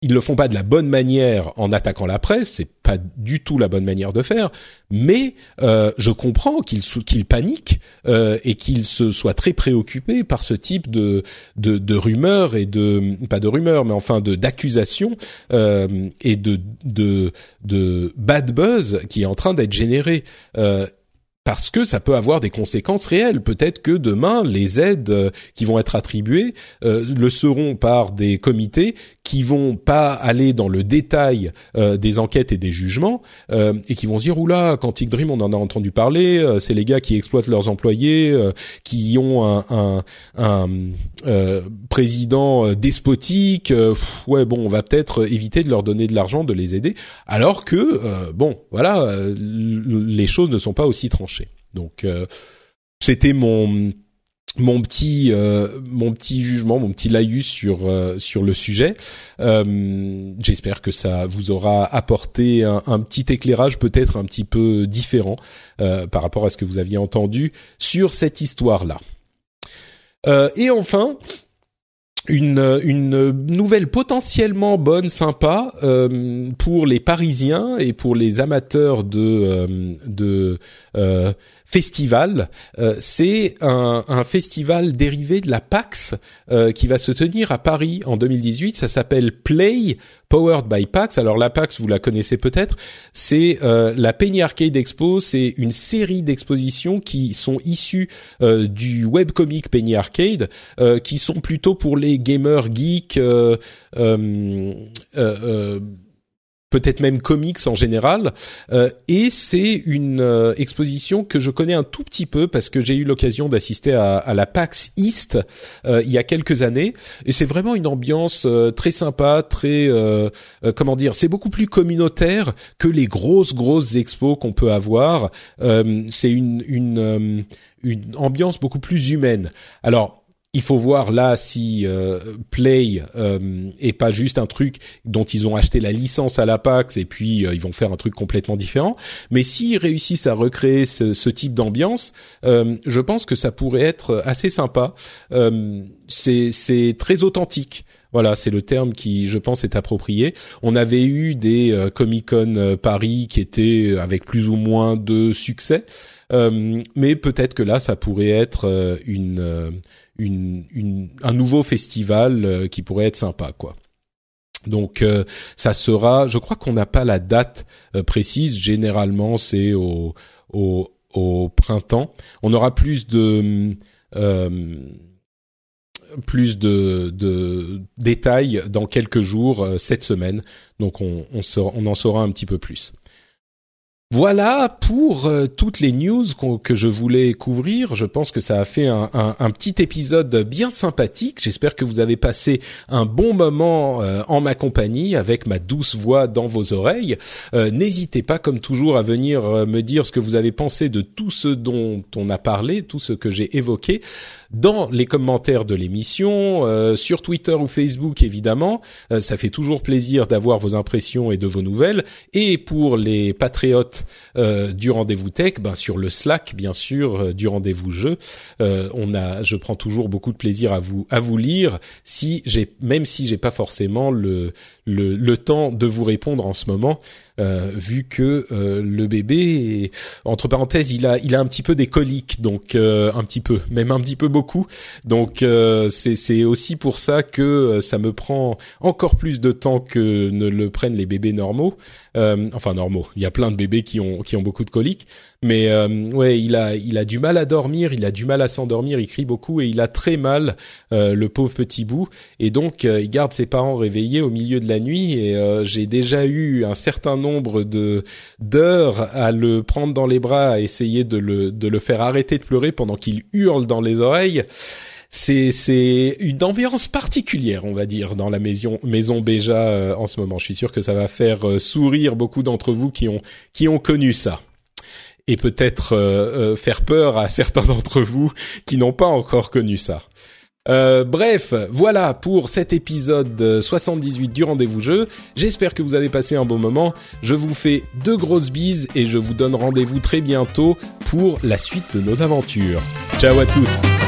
ils le font pas de la bonne manière en attaquant la presse, c'est pas du tout la bonne manière de faire, mais euh, je comprends qu'ils paniquent euh, et qu'ils se soient très préoccupés par ce type de de, de rumeurs et de pas de rumeurs mais enfin de d'accusations euh, et de de de bad buzz qui est en train d'être généré. Euh, parce que ça peut avoir des conséquences réelles. Peut-être que demain, les aides euh, qui vont être attribuées euh, le seront par des comités qui vont pas aller dans le détail euh, des enquêtes et des jugements et qui vont se dire oula, Quantic Dream, on en a entendu parler, c'est les gars qui exploitent leurs employés, qui ont un, président despotique. ouais, bon, on va peut-être éviter de leur donner de l'argent, de les aider, alors que bon, voilà, les choses ne sont pas aussi tranchées. Donc euh, c'était mon mon petit euh, mon petit jugement, mon petit laïus sur euh, sur le sujet. J'espère que ça vous aura apporté un, petit éclairage, peut-être un petit peu différent par rapport à ce que vous aviez entendu sur cette histoire là. Et enfin, une, une nouvelle potentiellement bonne, sympa pour les Parisiens et pour les amateurs de de festival. Euh, c'est un, festival dérivé de la PAX euh, qui va se tenir à Paris en 2018. Ça s'appelle Play Powered by PAX. Alors la PAX, vous la connaissez peut-être. C'est euh, la Penny Arcade Expo. C'est une série d'expositions qui sont issues du webcomic Penny Arcade, qui sont plutôt pour les gamers geeks peut-être même comics en général. Euh, et c'est une euh, exposition que je connais un tout petit peu parce que j'ai eu l'occasion d'assister à, à, la PAX East euh, il y a quelques années. Et c'est vraiment une ambiance très sympa, très comment dire, c'est beaucoup plus communautaire que les grosses grosses expos qu'on peut avoir. c'est une, une une ambiance beaucoup plus humaine. Alors il faut voir là si euh, Play euh, est pas juste un truc dont ils ont acheté la licence à la PAX et puis euh, ils vont faire un truc complètement différent. Mais s'ils réussissent à recréer ce, type d'ambiance, je pense que ça pourrait être assez sympa. c'est très authentique. Voilà, c'est le terme qui, je pense, est approprié. On avait eu des euh, Comic Con euh, Paris qui étaient avec plus ou moins de succès, mais peut-être que là, ça pourrait être une, une, un nouveau festival qui pourrait être sympa, quoi. Donc ça sera, je crois qu'on n'a pas la date précise. Généralement, c'est au, au, printemps. On aura plus de plus de, de, détails dans quelques jours euh, cette semaine. Donc on, on, on en saura un petit peu plus. Voilà pour euh, toutes les news que je voulais couvrir. Je pense que ça a fait un, petit épisode bien sympathique. J'espère que vous avez passé un bon moment euh, en ma compagnie avec ma douce voix dans vos oreilles. Euh, n'hésitez pas, comme toujours, à venir me dire ce que vous avez pensé de tout ce dont on a parlé, tout ce que j'ai évoqué dans les commentaires de l'émission, sur Twitter ou Facebook évidemment. ça fait toujours plaisir d'avoir vos impressions et de vos nouvelles. Et pour les patriotes euh, du rendez-vous tech, ben sur le Slack bien sûr euh, du rendez-vous jeu, euh, on a, je prends toujours beaucoup de plaisir à vous à vous lire. Si j'ai même si j'ai pas forcément le le, le temps de vous répondre en ce moment, euh, vu que euh, le bébé, entre parenthèses, il a, il a un petit peu des coliques, donc euh, un petit peu, même un petit peu beaucoup. Donc c'est, c'est aussi pour ça que ça me prend encore plus de temps que ne le prennent les bébés normaux. enfin normaux, il y a plein de bébés qui ont, qui ont beaucoup de coliques. Mais euh, ouais, il a il a du mal à dormir, il a du mal à s'endormir, il crie beaucoup et il a très mal euh, le pauvre petit bout et donc euh, il garde ses parents réveillés au milieu de la nuit et euh, j'ai déjà eu un certain nombre de d'heures à le prendre dans les bras, à essayer de le de le faire arrêter de pleurer pendant qu'il hurle dans les oreilles c'est c'est une ambiance particulière, on va dire, dans la maison maison Béja en ce moment. Je suis sûr que ça va faire sourire beaucoup d'entre vous qui ont qui ont connu ça et peut-être euh, euh, faire peur à certains d'entre vous qui n'ont pas encore connu ça. Euh, bref, voilà pour cet épisode 78 du rendez-vous jeu. J'espère que vous avez passé un bon moment. Je vous fais deux grosses bises et je vous donne rendez-vous très bientôt pour la suite de nos aventures. Ciao à tous